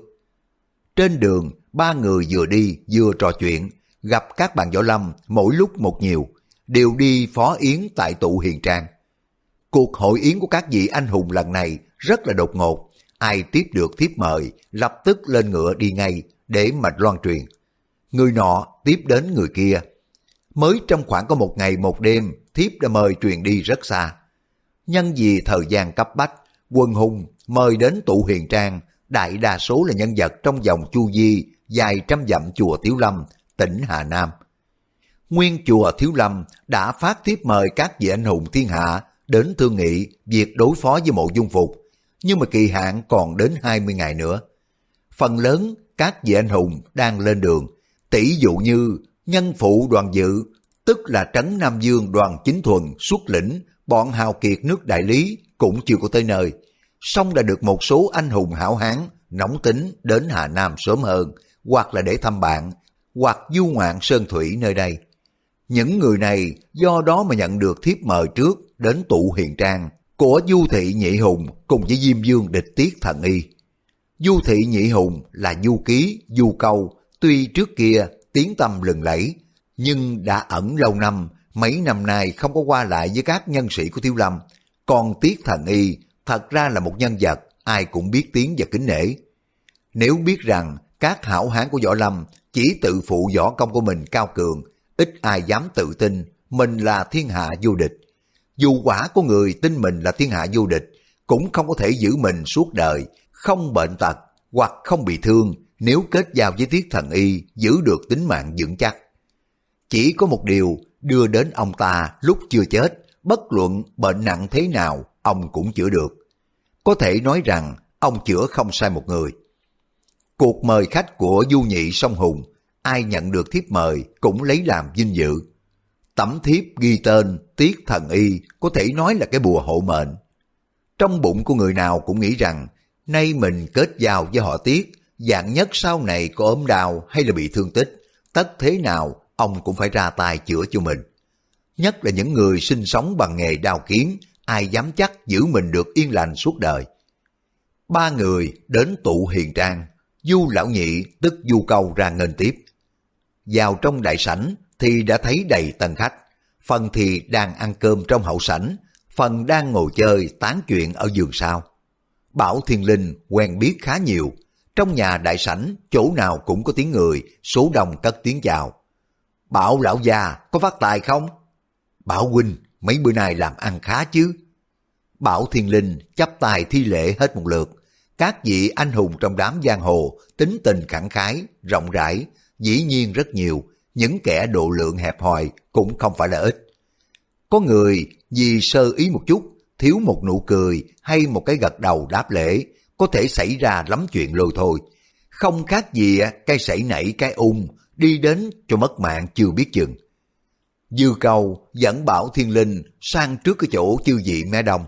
Trên đường, ba người vừa đi vừa trò chuyện, gặp các bạn võ lâm mỗi lúc một nhiều, đều đi phó yến tại tụ hiền trang. Cuộc hội yến của các vị anh hùng lần này rất là đột ngột, ai tiếp được thiếp mời lập tức lên ngựa đi ngay để mà loan truyền. Người nọ tiếp đến người kia. Mới trong khoảng có một ngày một đêm, thiếp đã mời truyền đi rất xa. Nhân vì thời gian cấp bách, quân hùng mời đến tụ huyền trang, đại đa số là nhân vật trong dòng chu di dài trăm dặm chùa Tiếu Lâm, tỉnh Hà Nam. Nguyên chùa Thiếu Lâm đã phát tiếp mời các vị anh hùng thiên hạ đến thương nghị việc đối phó với mộ dung phục, nhưng mà kỳ hạn còn đến 20 ngày nữa. Phần lớn các vị anh hùng đang lên đường, tỷ dụ như nhân phụ đoàn dự, tức là Trấn Nam Dương đoàn chính thuần xuất lĩnh, bọn hào kiệt nước đại lý cũng chưa có tới nơi. Xong đã được một số anh hùng hảo hán, nóng tính đến Hà Nam sớm hơn, hoặc là để thăm bạn, hoặc du ngoạn sơn thủy nơi đây. Những người này do đó mà nhận được thiếp mời trước đến tụ hiền trang của Du Thị Nhị Hùng cùng với Diêm Dương địch tiết thần y. Du Thị Nhị Hùng là du ký, du câu, tuy trước kia tiếng tâm lừng lẫy, nhưng đã ẩn lâu năm, mấy năm nay không có qua lại với các nhân sĩ của Thiếu Lâm. Còn Tiết Thần Y thật ra là một nhân vật ai cũng biết tiếng và kính nể. Nếu biết rằng các hảo hán của Võ Lâm chỉ tự phụ võ công của mình cao cường, ít ai dám tự tin mình là thiên hạ vô địch. Dù quả của người tin mình là thiên hạ vô địch, cũng không có thể giữ mình suốt đời, không bệnh tật hoặc không bị thương nếu kết giao với tiết thần y giữ được tính mạng vững chắc. Chỉ có một điều đưa đến ông ta lúc chưa chết, bất luận bệnh nặng thế nào, ông cũng chữa được. Có thể nói rằng ông chữa không sai một người. Cuộc mời khách của Du Nhị Sông Hùng, ai nhận được thiếp mời cũng lấy làm vinh dự. Tấm thiếp ghi tên Tiết Thần Y có thể nói là cái bùa hộ mệnh. Trong bụng của người nào cũng nghĩ rằng nay mình kết giao với họ Tiết, dạng nhất sau này có ốm đau hay là bị thương tích, tất thế nào ông cũng phải ra tay chữa cho mình. Nhất là những người sinh sống bằng nghề đào kiếm, ai dám chắc giữ mình được yên lành suốt đời. Ba người đến tụ hiền trang, Du lão nhị tức Du câu ra ngân tiếp. Vào trong đại sảnh thì đã thấy đầy tân khách, phần thì đang ăn cơm trong hậu sảnh, phần đang ngồi chơi tán chuyện ở giường sau. Bảo Thiên Linh quen biết khá nhiều, trong nhà đại sảnh chỗ nào cũng có tiếng người, số đông cất tiếng chào. Bảo lão già có phát tài không? Bảo huynh mấy bữa nay làm ăn khá chứ? Bảo Thiên Linh chấp tài thi lễ hết một lượt. Các vị anh hùng trong đám giang hồ tính tình khẳng khái, rộng rãi, dĩ nhiên rất nhiều, những kẻ độ lượng hẹp hòi cũng không phải là ít. Có người vì sơ ý một chút, thiếu một nụ cười hay một cái gật đầu đáp lễ, có thể xảy ra lắm chuyện lôi thôi. Không khác gì à, cái sảy nảy cái ung, đi đến cho mất mạng chưa biết chừng. Dư cầu dẫn Bảo Thiên Linh sang trước cái chỗ chư vị mé đông.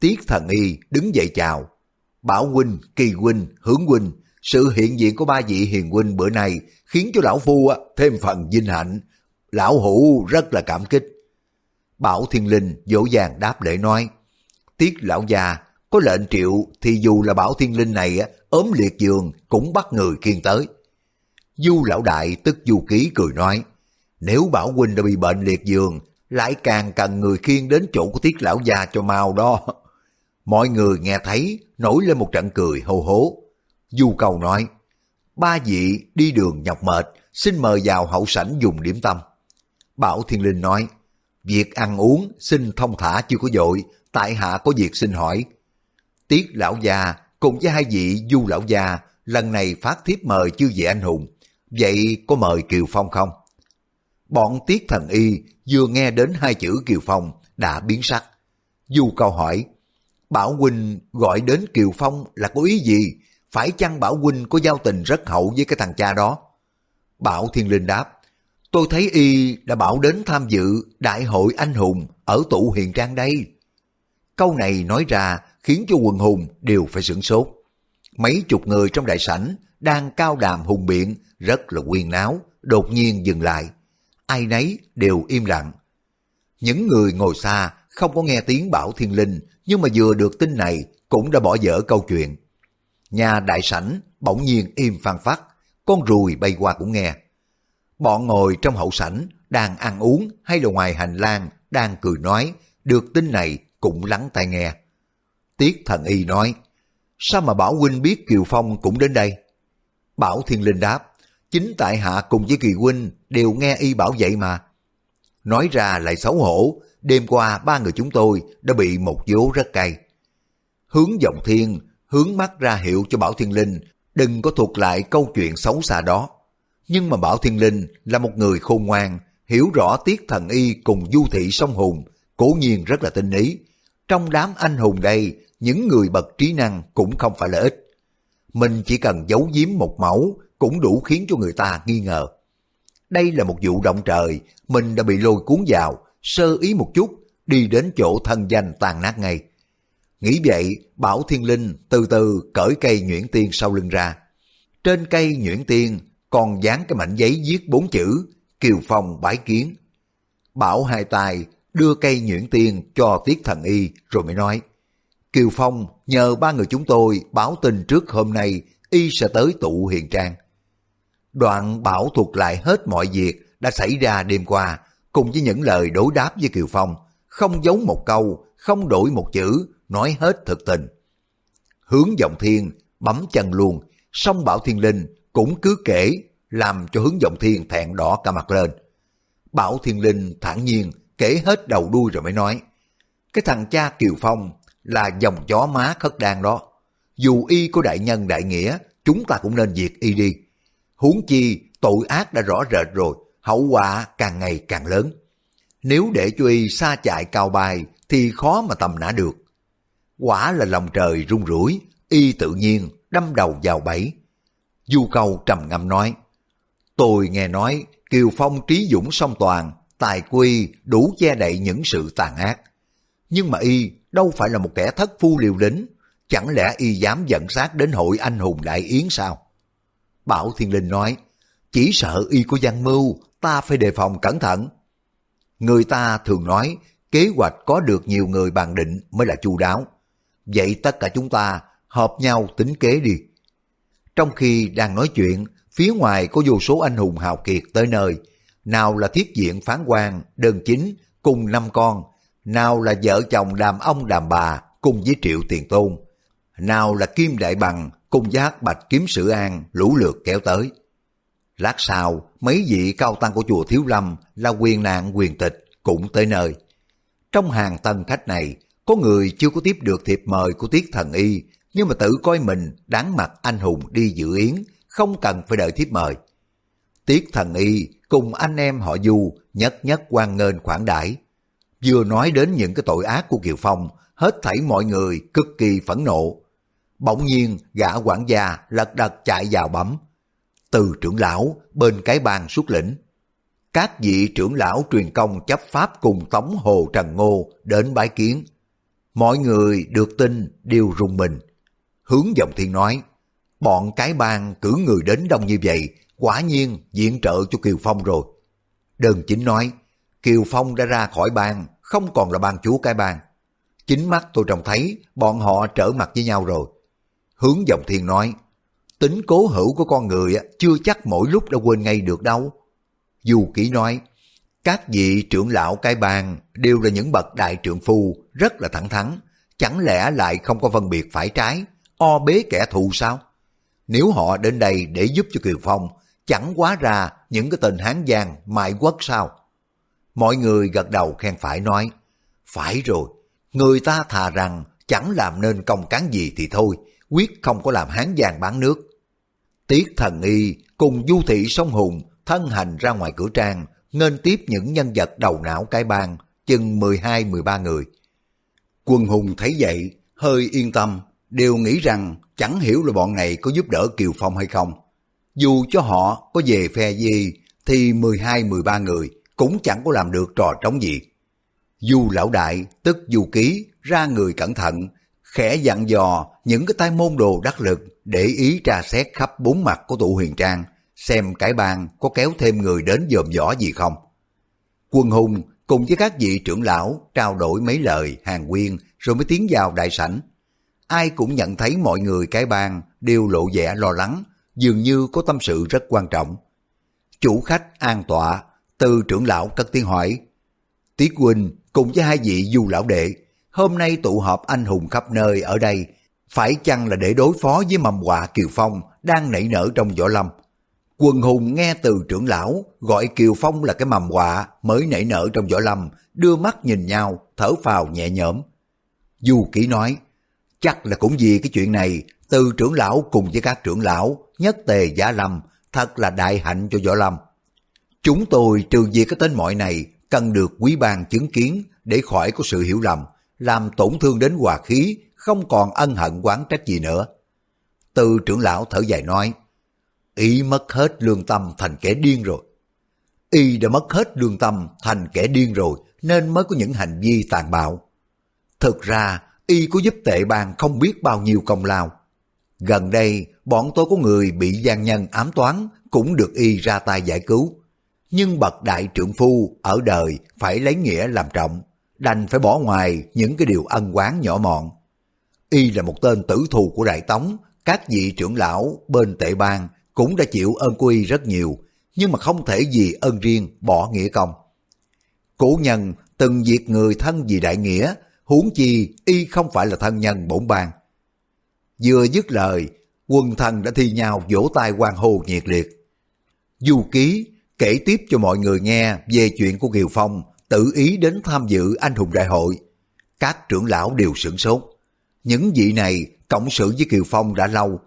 Tiết thần y đứng dậy chào. Bảo huynh, kỳ huynh, hướng huynh, sự hiện diện của ba vị hiền huynh bữa nay khiến cho lão phu à, thêm phần vinh hạnh. Lão hữu rất là cảm kích. Bảo Thiên Linh dỗ dàng đáp lễ nói, Tiết lão già, có lệnh triệu thì dù là Bảo Thiên Linh này ốm liệt giường cũng bắt người kiên tới. Du lão đại tức du ký cười nói, nếu Bảo Huynh đã bị bệnh liệt giường, lại càng cần người khiêng đến chỗ của Tiết lão già cho mau đó. Mọi người nghe thấy, nổi lên một trận cười hô hố. Du cầu nói, ba vị đi đường nhọc mệt, xin mời vào hậu sảnh dùng điểm tâm. Bảo Thiên Linh nói, việc ăn uống xin thông thả chưa có dội, tại hạ có việc xin hỏi. Tiết lão già cùng với hai vị du lão già lần này phát thiếp mời chư vị anh hùng, vậy có mời Kiều Phong không? Bọn Tiết Thần Y vừa nghe đến hai chữ Kiều Phong đã biến sắc. Du câu hỏi, Bảo Huynh gọi đến Kiều Phong là có ý gì? Phải chăng Bảo Huynh có giao tình rất hậu với cái thằng cha đó? Bảo Thiên Linh đáp, tôi thấy y đã bảo đến tham dự đại hội anh hùng ở tụ hiền trang đây. Câu này nói ra khiến cho quần hùng đều phải sửng sốt. Mấy chục người trong đại sảnh đang cao đàm hùng biện, rất là quyên náo, đột nhiên dừng lại. Ai nấy đều im lặng. Những người ngồi xa không có nghe tiếng bảo thiên linh, nhưng mà vừa được tin này cũng đã bỏ dở câu chuyện. Nhà đại sảnh bỗng nhiên im phăng phát, con ruồi bay qua cũng nghe. Bọn ngồi trong hậu sảnh đang ăn uống hay là ngoài hành lang đang cười nói, được tin này cũng lắng tai nghe. Tiết thần y nói, sao mà Bảo Huynh biết Kiều Phong cũng đến đây? Bảo Thiên Linh đáp, chính tại hạ cùng với Kỳ Huynh đều nghe y bảo vậy mà. Nói ra lại xấu hổ, đêm qua ba người chúng tôi đã bị một vố rất cay. Hướng giọng thiên, hướng mắt ra hiệu cho Bảo Thiên Linh đừng có thuộc lại câu chuyện xấu xa đó. Nhưng mà Bảo Thiên Linh là một người khôn ngoan, hiểu rõ tiết thần y cùng du thị Song hùng, cố nhiên rất là tinh ý. Trong đám anh hùng đây, những người bậc trí năng cũng không phải là ít. Mình chỉ cần giấu giếm một mẫu cũng đủ khiến cho người ta nghi ngờ. Đây là một vụ động trời, mình đã bị lôi cuốn vào, sơ ý một chút, đi đến chỗ thân danh tàn nát ngay. Nghĩ vậy, Bảo Thiên Linh từ từ cởi cây nhuyễn tiên sau lưng ra. Trên cây nhuyễn tiên còn dán cái mảnh giấy viết bốn chữ Kiều Phong bái kiến. Bảo hai tay đưa cây nhuyễn tiên cho Tiết Thần Y rồi mới nói Kiều Phong nhờ ba người chúng tôi báo tin trước hôm nay y sẽ tới tụ hiền trang. Đoạn bảo thuật lại hết mọi việc đã xảy ra đêm qua cùng với những lời đối đáp với Kiều Phong, không giấu một câu, không đổi một chữ, nói hết thực tình. Hướng giọng thiên bấm chân luôn, song Bảo Thiên Linh cũng cứ kể, làm cho hướng giọng thiên thẹn đỏ cả mặt lên. Bảo Thiên Linh thản nhiên kể hết đầu đuôi rồi mới nói, cái thằng cha Kiều Phong là dòng chó má khất đan đó. Dù y có đại nhân đại nghĩa, chúng ta cũng nên diệt y đi. Huống chi, tội ác đã rõ rệt rồi, hậu quả càng ngày càng lớn. Nếu để cho y xa chạy cao bay thì khó mà tầm nã được. Quả là lòng trời rung rủi, y tự nhiên đâm đầu vào bẫy. Du câu trầm ngâm nói, Tôi nghe nói Kiều Phong trí dũng song toàn, tài quy đủ che đậy những sự tàn ác. Nhưng mà y đâu phải là một kẻ thất phu liều lĩnh, chẳng lẽ y dám dẫn sát đến hội anh hùng đại yến sao? Bảo Thiên Linh nói, chỉ sợ y có gian mưu, ta phải đề phòng cẩn thận. Người ta thường nói, kế hoạch có được nhiều người bàn định mới là chu đáo. Vậy tất cả chúng ta hợp nhau tính kế đi. Trong khi đang nói chuyện, phía ngoài có vô số anh hùng hào kiệt tới nơi. Nào là thiết diện phán quan, đơn chính, cùng năm con. Nào là vợ chồng đàm ông đàm bà, cùng với triệu tiền tôn. Nào là kim đại bằng, cùng giác bạch kiếm sử an, lũ lượt kéo tới. Lát sau, mấy vị cao tăng của chùa Thiếu Lâm là quyền nạn quyền tịch cũng tới nơi. Trong hàng tân khách này, có người chưa có tiếp được thiệp mời của Tiết Thần Y, nhưng mà tự coi mình đáng mặt anh hùng đi dự yến, không cần phải đợi thiếp mời. Tiết Thần Y cùng anh em họ Du nhất nhất quan ngên khoản đãi Vừa nói đến những cái tội ác của Kiều Phong, hết thảy mọi người cực kỳ phẫn nộ. Bỗng nhiên gã quản gia lật đật chạy vào bấm. Từ trưởng lão bên cái bàn xuất lĩnh các vị trưởng lão truyền công chấp pháp cùng Tống Hồ Trần Ngô đến bái kiến. Mọi người được tin đều rùng mình. Hướng dòng thiên nói, bọn cái bang cử người đến đông như vậy, quả nhiên diện trợ cho Kiều Phong rồi. Đơn chính nói, Kiều Phong đã ra khỏi bang, không còn là bang chúa cái bang. Chính mắt tôi trông thấy bọn họ trở mặt với nhau rồi. Hướng dòng thiên nói, tính cố hữu của con người chưa chắc mỗi lúc đã quên ngay được đâu. Dù kỹ nói, các vị trưởng lão cái bang đều là những bậc đại trượng phu rất là thẳng thắn, chẳng lẽ lại không có phân biệt phải trái, o bế kẻ thù sao? Nếu họ đến đây để giúp cho Kiều Phong, chẳng quá ra những cái tên Hán Giang mại quốc sao? Mọi người gật đầu khen phải nói, phải rồi, người ta thà rằng chẳng làm nên công cán gì thì thôi, quyết không có làm Hán Giang bán nước. Tiết thần y cùng du thị sông Hùng thân hành ra ngoài cửa trang, nên tiếp những nhân vật đầu não cái bang, chừng 12-13 người. Quân hùng thấy vậy, hơi yên tâm, đều nghĩ rằng chẳng hiểu là bọn này có giúp đỡ Kiều Phong hay không. Dù cho họ có về phe gì, thì 12-13 người cũng chẳng có làm được trò trống gì. Du lão đại, tức du ký, ra người cẩn thận, khẽ dặn dò những cái tay môn đồ đắc lực để ý tra xét khắp bốn mặt của tụ huyền trang, xem cái bang có kéo thêm người đến dòm võ gì không. Quân hùng cùng với các vị trưởng lão trao đổi mấy lời hàng quyên rồi mới tiến vào đại sảnh. Ai cũng nhận thấy mọi người cái bang đều lộ vẻ lo lắng, dường như có tâm sự rất quan trọng. Chủ khách an tọa, từ trưởng lão cất tiếng hỏi. Tiết Quỳnh cùng với hai vị du lão đệ, hôm nay tụ họp anh hùng khắp nơi ở đây, phải chăng là để đối phó với mầm họa Kiều Phong đang nảy nở trong võ lâm? Quần hùng nghe từ trưởng lão gọi Kiều Phong là cái mầm họa mới nảy nở trong võ lâm, đưa mắt nhìn nhau, thở phào nhẹ nhõm. Du kỹ nói, chắc là cũng vì cái chuyện này, từ trưởng lão cùng với các trưởng lão, nhất tề giả lâm, thật là đại hạnh cho võ lâm. Chúng tôi trừ việc cái tên mọi này cần được quý ban chứng kiến để khỏi có sự hiểu lầm, làm tổn thương đến hòa khí, không còn ân hận quán trách gì nữa. Từ trưởng lão thở dài nói, Y mất hết lương tâm thành kẻ điên rồi. Y đã mất hết lương tâm thành kẻ điên rồi nên mới có những hành vi tàn bạo. Thực ra, Y có giúp tệ bang không biết bao nhiêu công lao. Gần đây, bọn tôi có người bị gian nhân ám toán cũng được Y ra tay giải cứu. Nhưng bậc đại trưởng phu ở đời phải lấy nghĩa làm trọng, đành phải bỏ ngoài những cái điều ân quán nhỏ mọn. Y là một tên tử thù của Đại Tống, các vị trưởng lão bên tệ bang cũng đã chịu ơn của y rất nhiều, nhưng mà không thể vì ơn riêng bỏ nghĩa công. Cổ nhân từng diệt người thân vì đại nghĩa, huống chi y không phải là thân nhân bổn bang. Vừa dứt lời, quân thần đã thi nhau vỗ tay quan hô nhiệt liệt. Du ký kể tiếp cho mọi người nghe về chuyện của Kiều Phong tự ý đến tham dự anh hùng đại hội. Các trưởng lão đều sửng sốt. Những vị này cộng sự với Kiều Phong đã lâu,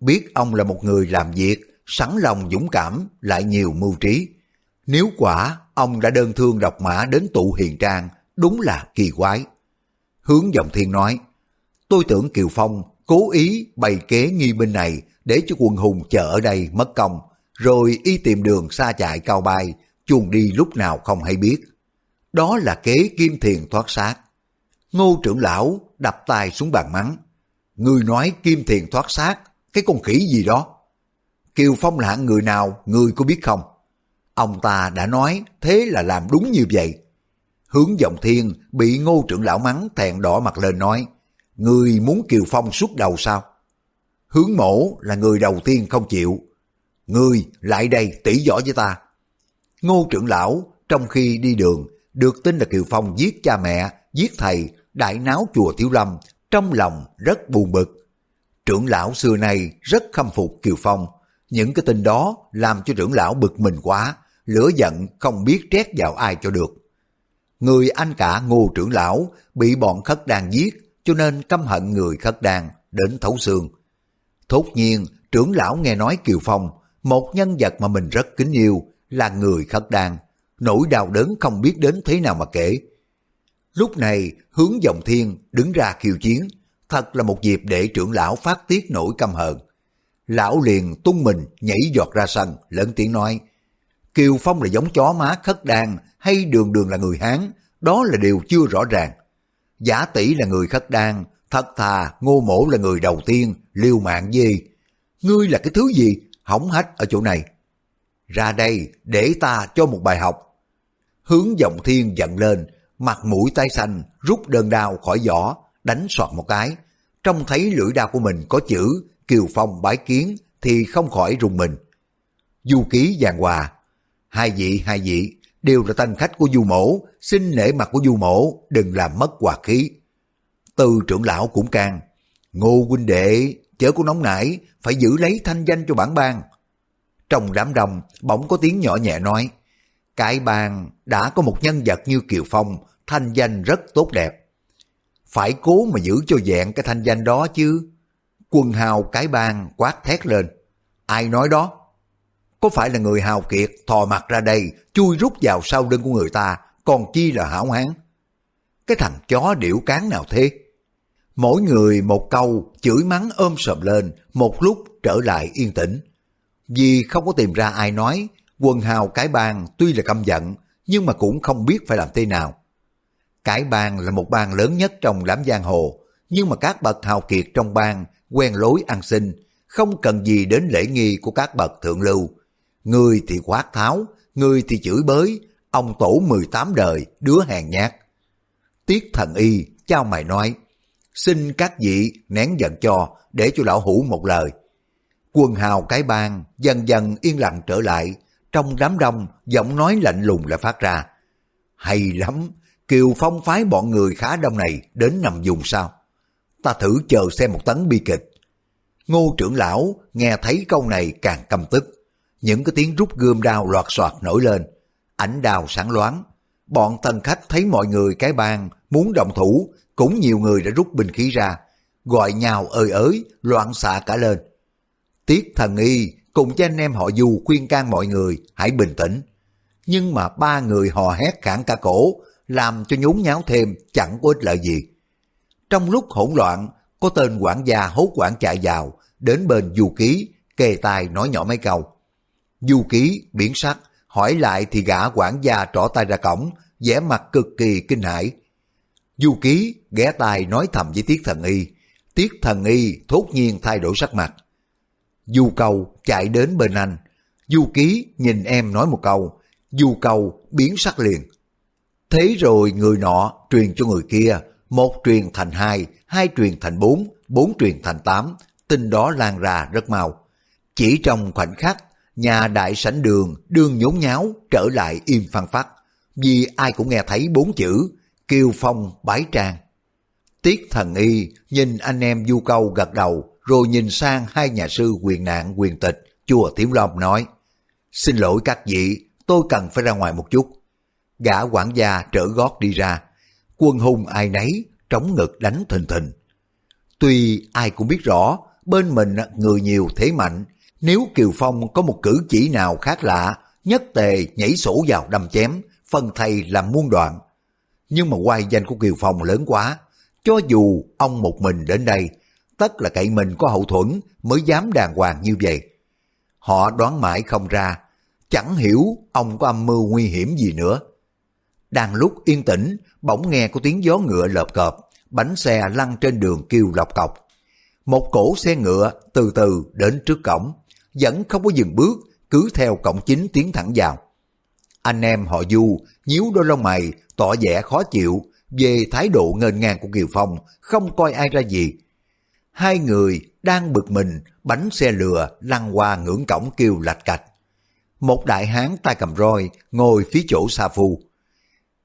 biết ông là một người làm việc, sẵn lòng dũng cảm, lại nhiều mưu trí. Nếu quả ông đã đơn thương độc mã đến tụ hiền trang, đúng là kỳ quái. Hướng dòng thiên nói, tôi tưởng Kiều Phong cố ý bày kế nghi binh này để cho quân hùng chờ ở đây mất công, rồi y tìm đường xa chạy cao bay, chuồn đi lúc nào không hay biết. Đó là kế kim thiền thoát xác. Ngô trưởng lão đập tay xuống bàn mắng. Người nói kim thiền thoát xác cái con khỉ gì đó. Kiều Phong là người nào, người có biết không? Ông ta đã nói thế là làm đúng như vậy. Hướng dòng thiên bị ngô trưởng lão mắng thẹn đỏ mặt lên nói, người muốn Kiều Phong suốt đầu sao? Hướng mổ là người đầu tiên không chịu. Người lại đây tỉ võ với ta. Ngô trưởng lão trong khi đi đường được tin là Kiều Phong giết cha mẹ, giết thầy, đại náo chùa Thiếu Lâm, trong lòng rất buồn bực. Trưởng lão xưa nay rất khâm phục Kiều Phong. Những cái tin đó làm cho trưởng lão bực mình quá, lửa giận không biết trét vào ai cho được. Người anh cả ngô trưởng lão bị bọn khất đàn giết cho nên căm hận người khất đàn đến thấu xương. Thốt nhiên, trưởng lão nghe nói Kiều Phong, một nhân vật mà mình rất kính yêu, là người khất Đan Nỗi đau đớn không biết đến thế nào mà kể. Lúc này, hướng dòng thiên đứng ra khiêu chiến, thật là một dịp để trưởng lão phát tiết nỗi căm hờn. Lão liền tung mình nhảy giọt ra sân, lớn tiếng nói, Kiều Phong là giống chó má khất đan hay đường đường là người Hán, đó là điều chưa rõ ràng. Giả tỷ là người khất đan, thật thà ngô mổ là người đầu tiên, liều mạng gì. Ngươi là cái thứ gì, hỏng hách ở chỗ này. Ra đây để ta cho một bài học. Hướng dòng thiên giận lên, mặt mũi tay xanh, rút đơn đao khỏi vỏ, đánh soạt một cái. Trông thấy lưỡi đao của mình có chữ Kiều Phong bái kiến thì không khỏi rùng mình. Du ký giàn hòa, hai vị hai vị đều là thanh khách của du mổ, xin lễ mặt của du mổ, đừng làm mất hòa khí. Từ trưởng lão cũng can, ngô huynh đệ, chớ có nóng nảy, phải giữ lấy thanh danh cho bản bang. Trong đám đông, bỗng có tiếng nhỏ nhẹ nói, cái bang đã có một nhân vật như Kiều Phong, thanh danh rất tốt đẹp phải cố mà giữ cho dạng cái thanh danh đó chứ. Quân hào cái bang quát thét lên. Ai nói đó? Có phải là người hào kiệt thò mặt ra đây, chui rút vào sau lưng của người ta, còn chi là hảo hán? Cái thằng chó điểu cán nào thế? Mỗi người một câu chửi mắng ôm sầm lên, một lúc trở lại yên tĩnh. Vì không có tìm ra ai nói, quần hào cái bang tuy là căm giận, nhưng mà cũng không biết phải làm thế nào. cái bang là một bang lớn nhất trong đám giang hồ, nhưng mà các bậc hào kiệt trong bang quen lối ăn xin, không cần gì đến lễ nghi của các bậc thượng lưu. Người thì quát tháo, người thì chửi bới, ông tổ 18 đời, đứa hèn nhát. Tiết thần y, trao mày nói, xin các vị nén giận cho, để cho lão hủ một lời. Quần hào cái bang dần dần yên lặng trở lại, trong đám đông giọng nói lạnh lùng lại phát ra. Hay lắm, Kiều Phong phái bọn người khá đông này đến nằm dùng sao? Ta thử chờ xem một tấn bi kịch. Ngô trưởng lão nghe thấy câu này càng căm tức. Những cái tiếng rút gươm đao loạt soạt nổi lên. Ảnh đào sáng loáng. Bọn tân khách thấy mọi người cái bàn muốn động thủ, cũng nhiều người đã rút binh khí ra, gọi nhau ơi ới, loạn xạ cả lên. Tiết thần y cùng cho anh em họ Du khuyên can mọi người hãy bình tĩnh. Nhưng mà ba người hò hét khản cả cổ, làm cho nhốn nháo thêm chẳng có ích lợi gì. Trong lúc hỗn loạn, có tên quản gia hốt quản chạy vào, đến bên Du Ký, kề tai nói nhỏ mấy câu. Du Ký biến sắc, hỏi lại thì gã quản gia trỏ tay ra cổng, vẻ mặt cực kỳ kinh hãi. Du Ký ghé tai nói thầm với Tiết Thần Y, Tiết Thần Y thốt nhiên thay đổi sắc mặt. Du Cầu chạy đến bên anh, Du Ký nhìn em nói một câu, Du Cầu biến sắc liền. Thế rồi người nọ truyền cho người kia, một truyền thành hai, hai truyền thành bốn, bốn truyền thành tám, tin đó lan ra rất mau. Chỉ trong khoảnh khắc, nhà đại sảnh đường đương nhốn nháo trở lại im phăng phát, vì ai cũng nghe thấy bốn chữ Kiều Phong bái trang. Tiết thần y nhìn anh em du câu gật đầu rồi nhìn sang hai nhà sư quyền nạn quyền tịch chùa Tiếu Long nói Xin lỗi các vị, tôi cần phải ra ngoài một chút. Gã quản gia trở gót đi ra, quân hùng ai nấy, trống ngực đánh thình thình. Tuy ai cũng biết rõ, bên mình người nhiều thế mạnh, nếu Kiều Phong có một cử chỉ nào khác lạ, nhất tề nhảy sổ vào đâm chém, phân thầy làm muôn đoạn. Nhưng mà quay danh của Kiều Phong lớn quá, cho dù ông một mình đến đây, tất là cậy mình có hậu thuẫn mới dám đàng hoàng như vậy. Họ đoán mãi không ra, chẳng hiểu ông có âm mưu nguy hiểm gì nữa. Đang lúc yên tĩnh, bỗng nghe có tiếng gió ngựa lợp cọp, bánh xe lăn trên đường kêu lọc cọc. Một cổ xe ngựa từ từ đến trước cổng, vẫn không có dừng bước, cứ theo cổng chính tiến thẳng vào. Anh em họ Du nhíu đôi lông mày, tỏ vẻ khó chịu về thái độ ngên ngang của Kiều Phong, không coi ai ra gì. Hai người đang bực mình, bánh xe lừa lăn qua ngưỡng cổng kêu lạch cạch. Một đại hán tay cầm roi ngồi phía chỗ xa phu.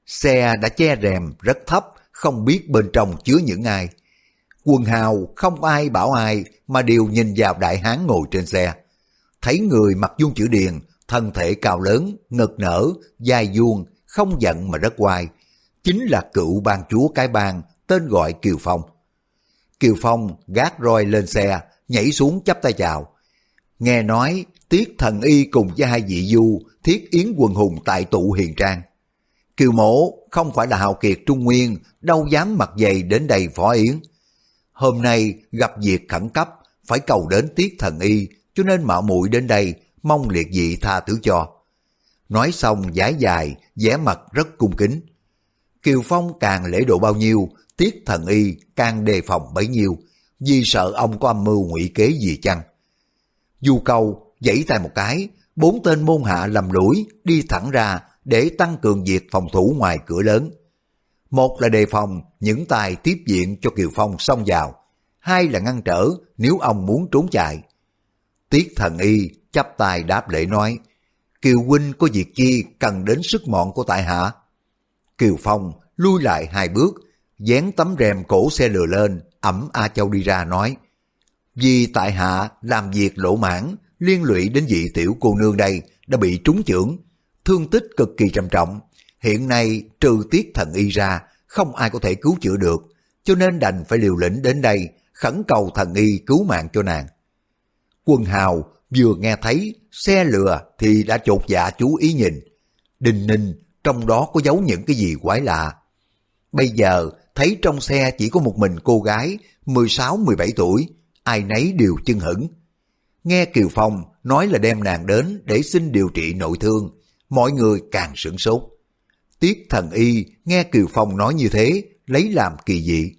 Xe đã che rèm rất thấp, không biết bên trong chứa những ai. Quần hào không ai bảo ai mà đều nhìn vào đại hán ngồi trên xe. Thấy người mặc vuông chữ điền, thân thể cao lớn, ngực nở, dài vuông, không giận mà rất oai. Chính là cựu ban chúa cái bang tên gọi Kiều Phong. Kiều Phong gác roi lên xe, nhảy xuống chắp tay chào. Nghe nói Tiết Thần Y cùng với hai vị du thiết yến quần hùng tại tụ hiền trang. Kiều mổ không phải là hào kiệt Trung Nguyên, đâu dám mặc dày đến đây phó yến. Hôm nay gặp việc khẩn cấp, phải cầu đến Tiết Thần Y, cho nên mạo muội đến đây, mong liệt dị tha thứ cho. Nói xong giái dài, vẻ mặt rất cung kính. Kiều Phong càng lễ độ bao nhiêu, Tiết Thần Y càng đề phòng bấy nhiêu, vì sợ ông có âm mưu ngụy kế gì chăng. Du câu giãy tay một cái, bốn tên môn hạ lầm lũi đi thẳng ra để tăng cường việc phòng thủ ngoài cửa lớn. Một là đề phòng những tài tiếp diện cho Kiều Phong xông vào, hai là ngăn trở nếu ông muốn trốn chạy. Tiết thần y chắp tay đáp lễ nói, Kiều huynh có việc chi cần đến sức mọn của tại hạ. Kiều Phong lui lại hai bước, dán tấm rèm cổ xe lừa lên, ẩm A Châu đi ra nói, vì tại hạ làm việc lỗ mãn, liên lụy đến vị tiểu cô nương đây đã bị trúng chưởng, thương tích cực kỳ trầm trọng. Hiện nay trừ tiết thần y ra, không ai có thể cứu chữa được, cho nên đành phải liều lĩnh đến đây, khẩn cầu thần y cứu mạng cho nàng. Quân hào vừa nghe thấy xe lừa thì đã chột dạ chú ý nhìn. Đình ninh, trong đó có giấu những cái gì quái lạ. Bây giờ thấy trong xe chỉ có một mình cô gái 16-17 tuổi, ai nấy đều chân hững. Nghe Kiều Phong nói là đem nàng đến để xin điều trị nội thương, mọi người càng sửng sốt. Tiết thần y nghe Kiều Phong nói như thế, lấy làm kỳ dị.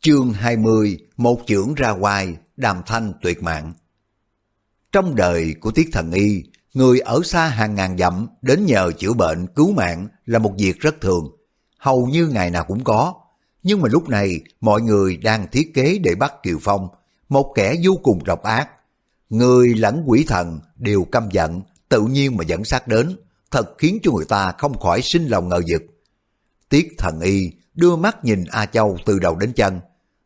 Chương 20 Một chưởng ra hoài, đàm thanh tuyệt mạng Trong đời của Tiết Thần Y, người ở xa hàng ngàn dặm đến nhờ chữa bệnh cứu mạng là một việc rất thường, hầu như ngày nào cũng có. Nhưng mà lúc này mọi người đang thiết kế để bắt Kiều Phong, một kẻ vô cùng độc ác. Người lẫn quỷ thần đều căm giận, tự nhiên mà dẫn sát đến, thật khiến cho người ta không khỏi sinh lòng ngờ vực. Tiết thần y đưa mắt nhìn A Châu từ đầu đến chân,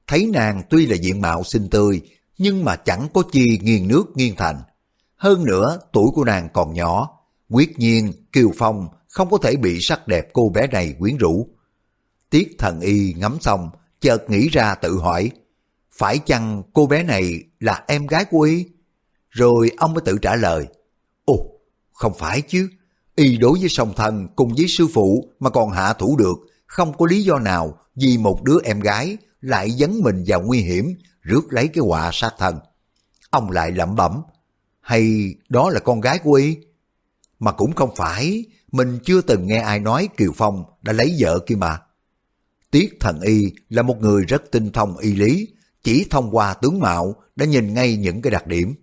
thấy nàng tuy là diện mạo xinh tươi, nhưng mà chẳng có chi nghiêng nước nghiêng thành. Hơn nữa, tuổi của nàng còn nhỏ, quyết nhiên Kiều Phong không có thể bị sắc đẹp cô bé này quyến rũ. Tiết thần y ngắm xong, chợt nghĩ ra tự hỏi, phải chăng cô bé này là em gái của y? Rồi ông mới tự trả lời, Ồ, không phải chứ, y đối với song thần cùng với sư phụ mà còn hạ thủ được, không có lý do nào vì một đứa em gái lại dấn mình vào nguy hiểm, rước lấy cái họa sát thân. Ông lại lẩm bẩm, hay đó là con gái của y? Mà cũng không phải, mình chưa từng nghe ai nói Kiều Phong đã lấy vợ kia mà. Tiết thần y là một người rất tinh thông y lý, chỉ thông qua tướng mạo đã nhìn ngay những cái đặc điểm.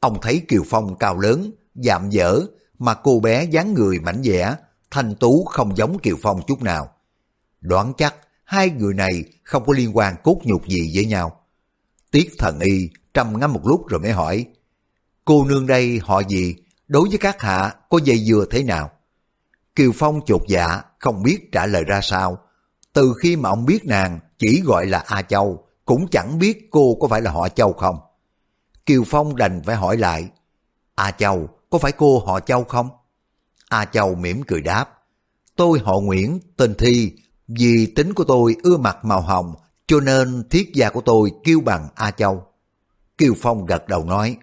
Ông thấy Kiều Phong cao lớn, dạm dở, mà cô bé dáng người mảnh dẻ, thanh tú không giống Kiều Phong chút nào. Đoán chắc hai người này không có liên quan cốt nhục gì với nhau. Tiết thần y trầm ngâm một lúc rồi mới hỏi, cô nương đây họ gì, đối với các hạ có dây dừa thế nào? Kiều Phong chột dạ, không biết trả lời ra sao. Từ khi mà ông biết nàng chỉ gọi là A Châu, cũng chẳng biết cô có phải là họ Châu không. Kiều Phong đành phải hỏi lại, A Châu, có phải cô họ Châu không? A Châu mỉm cười đáp, tôi họ Nguyễn, tên Thi, vì tính của tôi ưa mặt màu hồng, cho nên thiết gia của tôi kêu bằng A Châu. Kiều Phong gật đầu nói,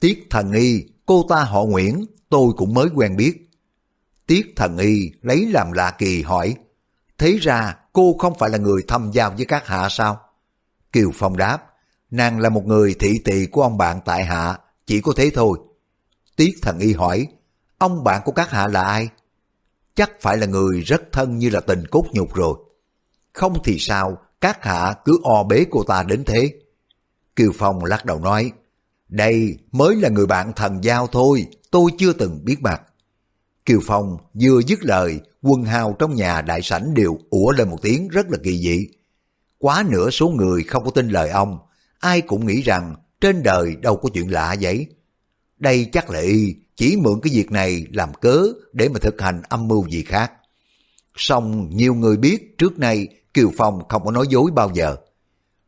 Tiết thần y, cô ta họ Nguyễn, tôi cũng mới quen biết. Tiết thần y lấy làm lạ kỳ hỏi, thế ra cô không phải là người thâm giao với các hạ sao? Kiều Phong đáp, nàng là một người thị tỳ của ông bạn tại hạ, chỉ có thế thôi. Tiết thần y hỏi, ông bạn của các hạ là ai? Chắc phải là người rất thân như là tình cốt nhục rồi. Không thì sao, các hạ cứ o bế cô ta đến thế. Kiều Phong lắc đầu nói, đây mới là người bạn thần giao thôi, tôi chưa từng biết mặt. Kiều Phong vừa dứt lời, quân hào trong nhà đại sảnh đều ủa lên một tiếng rất là kỳ dị. Quá nửa số người không có tin lời ông, ai cũng nghĩ rằng trên đời đâu có chuyện lạ vậy. Đây chắc là y chỉ mượn cái việc này làm cớ để mà thực hành âm mưu gì khác. Song nhiều người biết trước nay Kiều Phong không có nói dối bao giờ.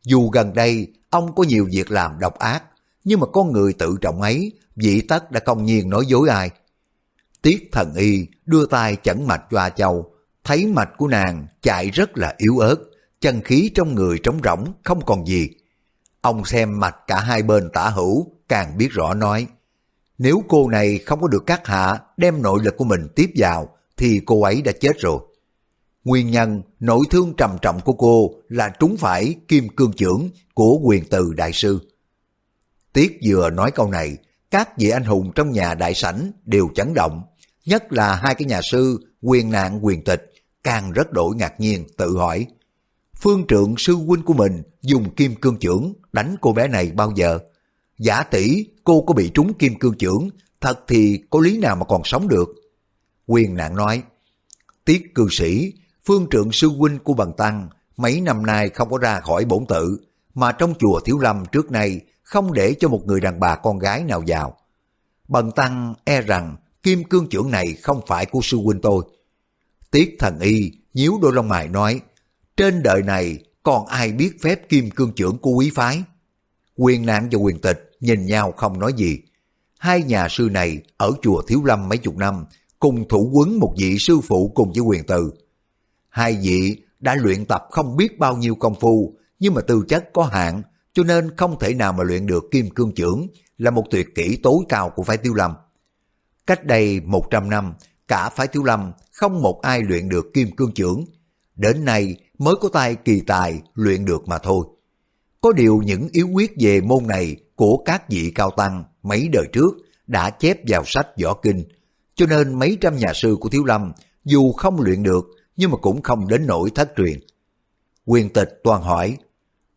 Dù gần đây ông có nhiều việc làm độc ác, nhưng mà con người tự trọng ấy, vị tất đã công nhiên nói dối ai. Tiết thần y đưa tay chẩn mạch cho A Châu, thấy mạch của nàng chạy rất là yếu ớt, chân khí trong người trống rỗng, không còn gì. Ông xem mạch cả hai bên tả hữu, càng biết rõ nói, nếu cô này không có được các hạ đem nội lực của mình tiếp vào, thì cô ấy đã chết rồi. Nguyên nhân nội thương trầm trọng của cô là trúng phải kim cương trưởng của quyền từ đại sư. Tiết vừa nói câu này, các vị anh hùng trong nhà đại sảnh đều chấn động, nhất là hai cái nhà sư quyền nạn quyền tịch, càng rất đổi ngạc nhiên tự hỏi. Phương trượng sư huynh của mình dùng kim cương trưởng đánh cô bé này bao giờ? Giả tỷ cô có bị trúng kim cương trưởng, thật thì có lý nào mà còn sống được? Quyền nạn nói, Tiết cư sĩ, phương trượng sư huynh của Bằng Tăng mấy năm nay không có ra khỏi bổn tự, mà trong chùa Thiếu Lâm trước nay không để cho một người đàn bà con gái nào vào. Bần Tăng e rằng kim cương trưởng này không phải của sư huynh tôi. Tiết thần y nhíu đôi lông mày nói, trên đời này còn ai biết phép kim cương trưởng của quý phái? Quyền nạn và quyền tịch nhìn nhau không nói gì. Hai nhà sư này ở chùa Thiếu Lâm mấy chục năm, cùng thủ quấn một vị sư phụ cùng với quyền từ. Hai vị đã luyện tập không biết bao nhiêu công phu, nhưng mà tư chất có hạn, cho nên không thể nào mà luyện được kim cương trưởng là một tuyệt kỹ tối cao của phái thiếu Lâm. Cách đây 100 năm, cả phái thiếu Lâm không một ai luyện được kim cương trưởng. Đến nay mới có tay kỳ tài luyện được mà thôi. Có điều những yếu quyết về môn này của các vị cao tăng mấy đời trước đã chép vào sách võ kinh, cho nên mấy trăm nhà sư của Thiếu Lâm dù không luyện được nhưng mà cũng không đến nỗi thất truyền. Quyền tịch toàn hỏi,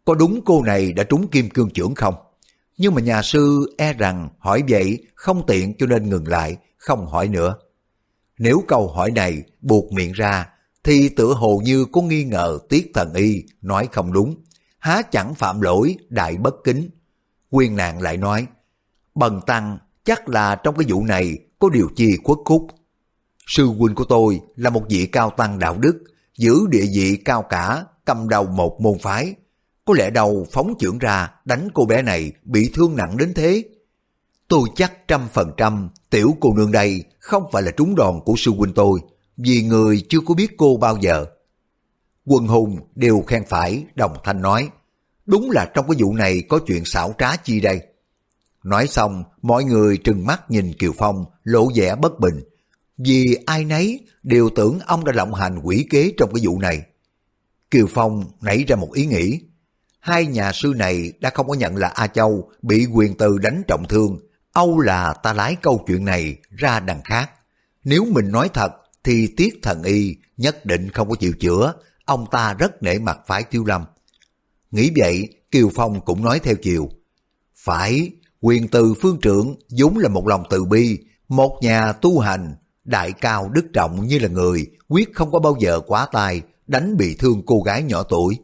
có đúng cô này đã trúng kim cương trưởng không? Nhưng mà nhà sư e rằng hỏi vậy không tiện cho nên ngừng lại, không hỏi nữa. Nếu câu hỏi này buộc miệng ra, thì tựa hồ như có nghi ngờ tiết thần y nói không đúng. Há chẳng phạm lỗi đại bất kính. Quyên nàng lại nói, bần tăng chắc là trong cái vụ này có điều chi khuất khúc. Sư huynh của tôi là một vị cao tăng đạo đức, giữ địa vị cao cả, cầm đầu một môn phái. Có lẽ đầu phóng trưởng ra đánh cô bé này bị thương nặng đến thế. Tôi chắc trăm phần trăm tiểu cô nương đây không phải là trúng đòn của sư huynh tôi, vì người chưa có biết cô bao giờ. Quân hùng đều khen phải, đồng thanh nói, đúng là trong cái vụ này có chuyện xảo trá chi đây. Nói xong, mọi người trừng mắt nhìn Kiều Phong, lộ vẻ bất bình, vì ai nấy đều tưởng ông đã lộng hành quỷ kế trong cái vụ này. Kiều Phong nảy ra một ý nghĩ, hai nhà sư này đã không có nhận là A Châu bị quyền từ đánh trọng thương, Âu là ta lái câu chuyện này ra đằng khác. Nếu mình nói thật thì tiết thần y nhất định không có chịu chữa, ông ta rất nể mặt phái tiêu lâm. Nghĩ vậy, Kiều Phong cũng nói theo chiều. Phải, quyền từ phương trưởng vốn là một lòng từ bi, một nhà tu hành, đại cao đức trọng như là người, quyết không có bao giờ quá tài, đánh bị thương cô gái nhỏ tuổi.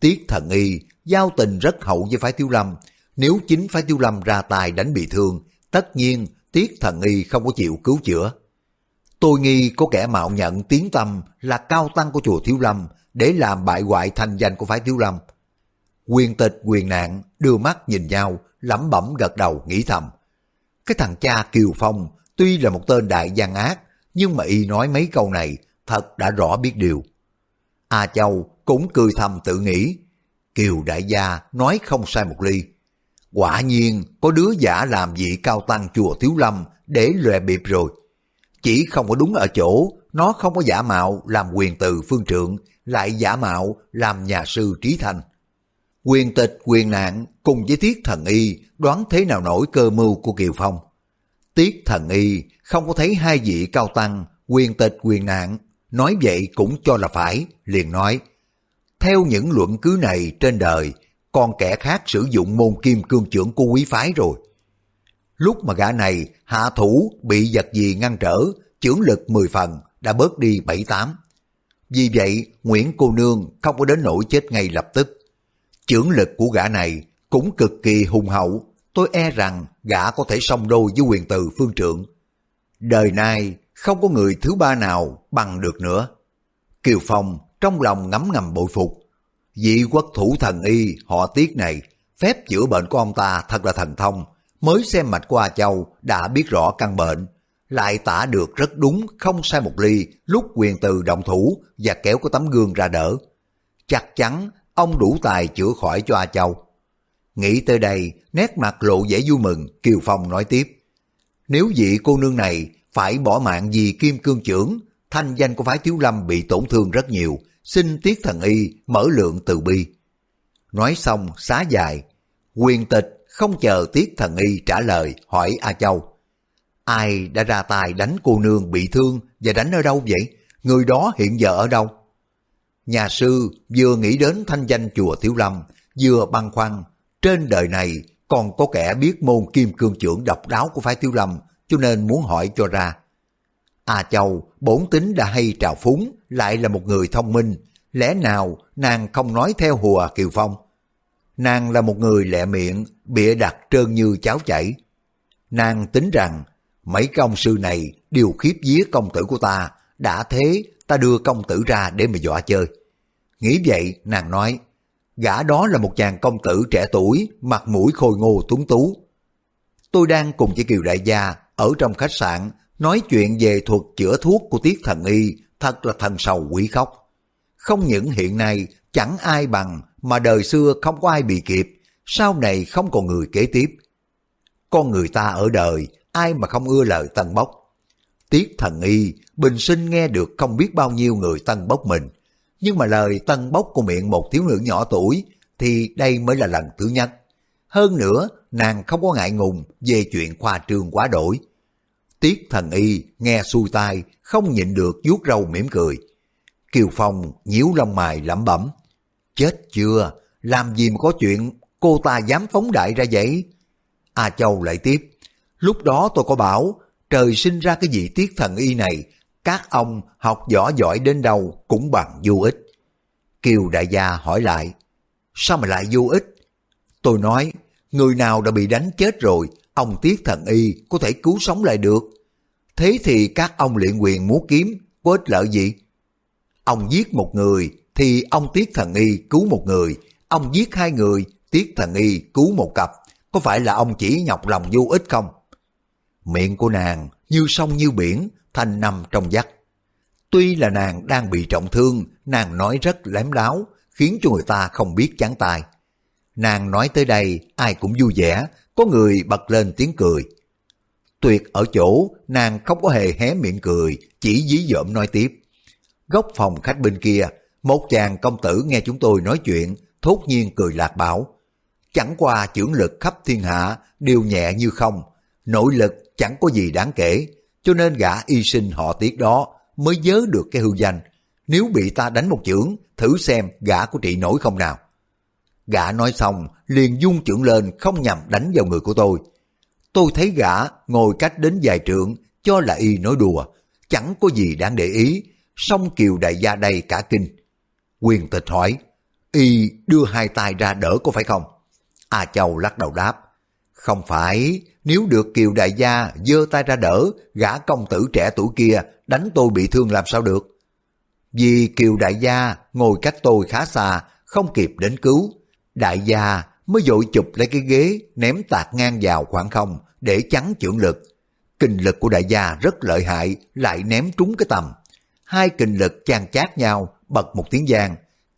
Tiết thần y, giao tình rất hậu với phái tiêu lâm, nếu chính phái tiêu lâm ra tài đánh bị thương, tất nhiên tiết thần y không có chịu cứu chữa. Tôi nghi có kẻ mạo nhận tiếng tâm là cao tăng của chùa Thiếu Lâm để làm bại hoại thanh danh của phái Thiếu Lâm. Quyền tịch quyền nạn đưa mắt nhìn nhau, lẩm bẩm gật đầu nghĩ thầm. Cái thằng cha Kiều Phong tuy là một tên đại gian ác, nhưng mà y nói mấy câu này thật đã rõ biết điều. A Châu cũng cười thầm tự nghĩ, Kiều đại gia nói không sai một ly. Quả nhiên có đứa giả làm vị cao tăng chùa Thiếu Lâm để lòe bịp rồi. Chỉ không có đúng ở chỗ, nó không có giả mạo làm quyền từ phương trượng, lại giả mạo làm nhà sư trí thành. Quyền tịch, quyền nạn cùng với tiết thần y đoán thế nào nổi cơ mưu của Kiều Phong. Tiết thần y không có thấy hai vị cao tăng, quyền tịch, quyền nạn, nói vậy cũng cho là phải, liền nói. Theo những luận cứ này trên đời, còn kẻ khác sử dụng môn kim cương trưởng của quý phái rồi. Lúc mà gã này hạ thủ bị giật gì ngăn trở, chưởng lực 10 phần, đã bớt đi 7-8. Vì vậy, Nguyễn cô nương không có đến nỗi chết ngay lập tức. Chưởng lực của gã này cũng cực kỳ hùng hậu, tôi e rằng gã có thể song đôi với quyền từ phương trượng. Đời nay không có người thứ ba nào bằng được nữa. Kiều Phong trong lòng ngấm ngầm bội phục. Vị quốc thủ thần y họ tiết này, phép chữa bệnh của ông ta thật là thần thông, mới xem mạch qua châu đã biết rõ căn bệnh, lại tả được rất đúng không sai một ly lúc quyền từ động thủ và kéo có tấm gương ra đỡ. Chắc chắn ông đủ tài chữa khỏi cho A Châu. Nghĩ tới đây, nét mặt lộ vẻ vui mừng, Kiều Phong nói tiếp. Nếu vị cô nương này phải bỏ mạng vì kim cương trưởng, thanh danh của phái Thiếu Lâm bị tổn thương rất nhiều, xin tiết thần y mở lượng từ bi. Nói xong xá dài, quyền tịch không chờ Tiết Thần Y trả lời hỏi A Châu. Ai đã ra tay đánh cô nương bị thương và đánh ở đâu vậy? Người đó hiện giờ ở đâu? Nhà sư vừa nghĩ đến thanh danh chùa Thiếu Lâm, vừa băn khoăn, trên đời này còn có kẻ biết môn kim cương trưởng độc đáo của phái Thiếu Lâm, cho nên muốn hỏi cho ra. À A Châu, bổn tính đã hay trào phúng, lại là một người thông minh, lẽ nào nàng không nói theo hùa Kiều Phong? Nàng là một người lẹ miệng, bịa đặt trơn như cháo chảy. Nàng tính rằng, mấy công sư này đều khiếp vía công tử của ta, đã thế ta đưa công tử ra để mà dọa chơi. Nghĩ vậy, nàng nói, gã đó là một chàng công tử trẻ tuổi, mặt mũi khôi ngô tuấn tú. Tôi đang cùng với Kiều Đại Gia ở trong khách sạn nói chuyện về thuật chữa thuốc của Tiết Thần Y, thật là thần sầu quỷ khóc. Không những hiện nay chẳng ai bằng mà đời xưa không có ai bị kịp, sau này không còn người kế tiếp. Con người ta ở đời, ai mà không ưa lời tân bốc. Tiết thần y, bình sinh nghe được không biết bao nhiêu người tân bốc mình. Nhưng mà lời tân bốc của miệng một thiếu nữ nhỏ tuổi, thì đây mới là lần thứ nhất. Hơn nữa, nàng không có ngại ngùng về chuyện khoa trương quá đổi. Tiết thần y nghe xuôi tai, không nhịn được vuốt râu mỉm cười. Kiều Phong nhíu lông mày lẩm bẩm. Chết chưa? làm gì mà có chuyện cô ta dám phóng đại ra vậy? A Châu lại tiếp, lúc đó tôi có bảo, trời sinh ra cái vị tiết thần y này, các ông học võ giỏi đến đâu cũng bằng vô ích. Kiều đại gia hỏi lại, sao mà lại vô ích? Tôi nói, người nào đã bị đánh chết rồi, ông tiết thần y có thể cứu sống lại được. Thế thì các ông luyện quyền múa kiếm có ích lợi gì? Ông giết một người thì ông Tiết Thần Y cứu một người, ông giết hai người, Tiết Thần Y cứu một cặp, có phải là ông chỉ nhọc lòng vô ích không? Miệng của nàng như sông như biển, thanh nằm trong vắt. Tuy là nàng đang bị trọng thương, nàng nói rất lém láo, khiến cho người ta không biết chán tai. Nàng nói tới đây, ai cũng vui vẻ, có người bật lên tiếng cười. Tuyệt ở chỗ, nàng không có hề hé miệng cười, chỉ dí dợm nói tiếp. Góc phòng khách bên kia, một chàng công tử nghe chúng tôi nói chuyện, thốt nhiên cười lạc bảo. Chẳng qua trưởng lực khắp thiên hạ đều nhẹ như không, nội lực chẳng có gì đáng kể, cho nên gã y sinh họ tiết đó mới nhớ được cái hư danh. Nếu bị ta đánh một chưởng, thử xem gã có trị nổi không nào. Gã nói xong, liền dung trưởng lên không nhằm đánh vào người của tôi. Tôi thấy gã ngồi cách đến vài trượng, cho là y nói đùa, chẳng có gì đáng để ý, song kiều đại gia đây cả kinh. Quyền tịch hỏi, y đưa hai tay ra đỡ có phải không? A Châu lắc đầu đáp, không phải, nếu được kiều đại gia giơ tay ra đỡ, gã công tử trẻ tuổi kia đánh tôi bị thương làm sao được? Vì kiều đại gia ngồi cách tôi khá xa, không kịp đến cứu. Đại gia mới dội chụp lấy cái ghế ném tạt ngang vào khoảng không để chắn chưởng lực. Kinh lực của đại gia rất lợi hại, lại ném trúng cái tầm hai kình lực chan chát nhau, bật một tiếng giang.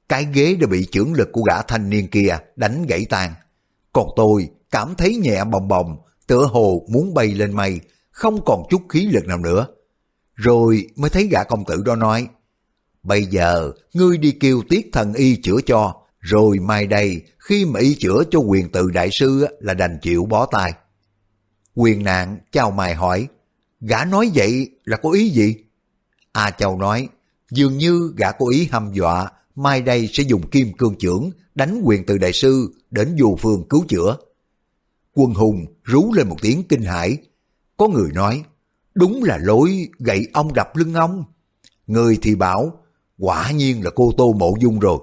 Cái ghế đã bị chưởng lực của gã thanh niên kia đánh gãy tan. Còn tôi cảm thấy nhẹ bồng bồng, tựa hồ muốn bay lên mây, không còn chút khí lực nào nữa. Rồi mới thấy gã công tử đó nói, Bây giờ, ngươi đi kêu tiết thần y chữa cho, rồi mai đây, khi mà y chữa cho quyền tự đại sư là đành chịu bó tay. Quyền nạn chào mày hỏi, gã nói vậy là có ý gì? A Châu nói, dường như gã có ý hăm dọa, mai đây sẽ dùng kim cương trưởng đánh quyền từ đại sư đến dù phường cứu chữa. Quân hùng rú lên một tiếng kinh hãi. Có người nói, đúng là lối gậy ông đập lưng ông. Người thì bảo, quả nhiên là cô Tô Mộ Dung rồi.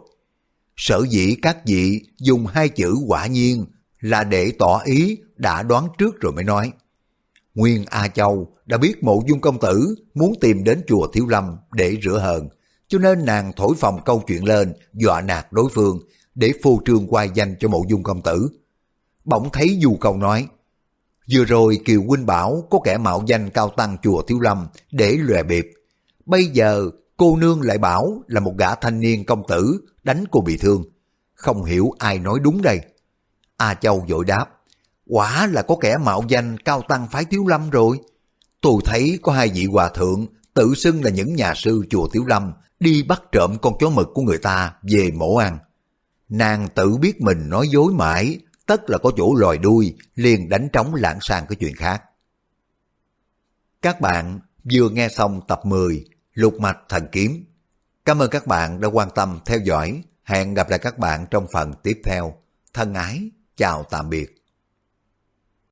Sở dĩ các vị dùng hai chữ quả nhiên là để tỏ ý đã đoán trước rồi mới nói. Nguyên A Châu đã biết mộ dung công tử muốn tìm đến chùa Thiếu Lâm để rửa hờn, cho nên nàng thổi phồng câu chuyện lên, dọa nạt đối phương, để phô trương quay danh cho mộ dung công tử. Bỗng thấy Du Câu nói, vừa rồi Kiều Huynh bảo có kẻ mạo danh cao tăng chùa Thiếu Lâm để lòe bịp. Bây giờ cô nương lại bảo là một gã thanh niên công tử đánh cô bị thương. Không hiểu ai nói đúng đây. A Châu vội đáp, quả là có kẻ mạo danh cao tăng phái Thiếu Lâm rồi. Tôi thấy có hai vị hòa thượng tự xưng là những nhà sư chùa Thiếu Lâm đi bắt trộm con chó mực của người ta về mổ ăn. Nàng tự biết mình nói dối mãi, tất là có chỗ lòi đuôi, liền đánh trống lãng sang cái chuyện khác. Các bạn vừa nghe xong tập 10 Lục Mạch Thần Kiếm. Cảm ơn các bạn đã quan tâm theo dõi. Hẹn gặp lại các bạn trong phần tiếp theo. Thân ái, chào tạm biệt.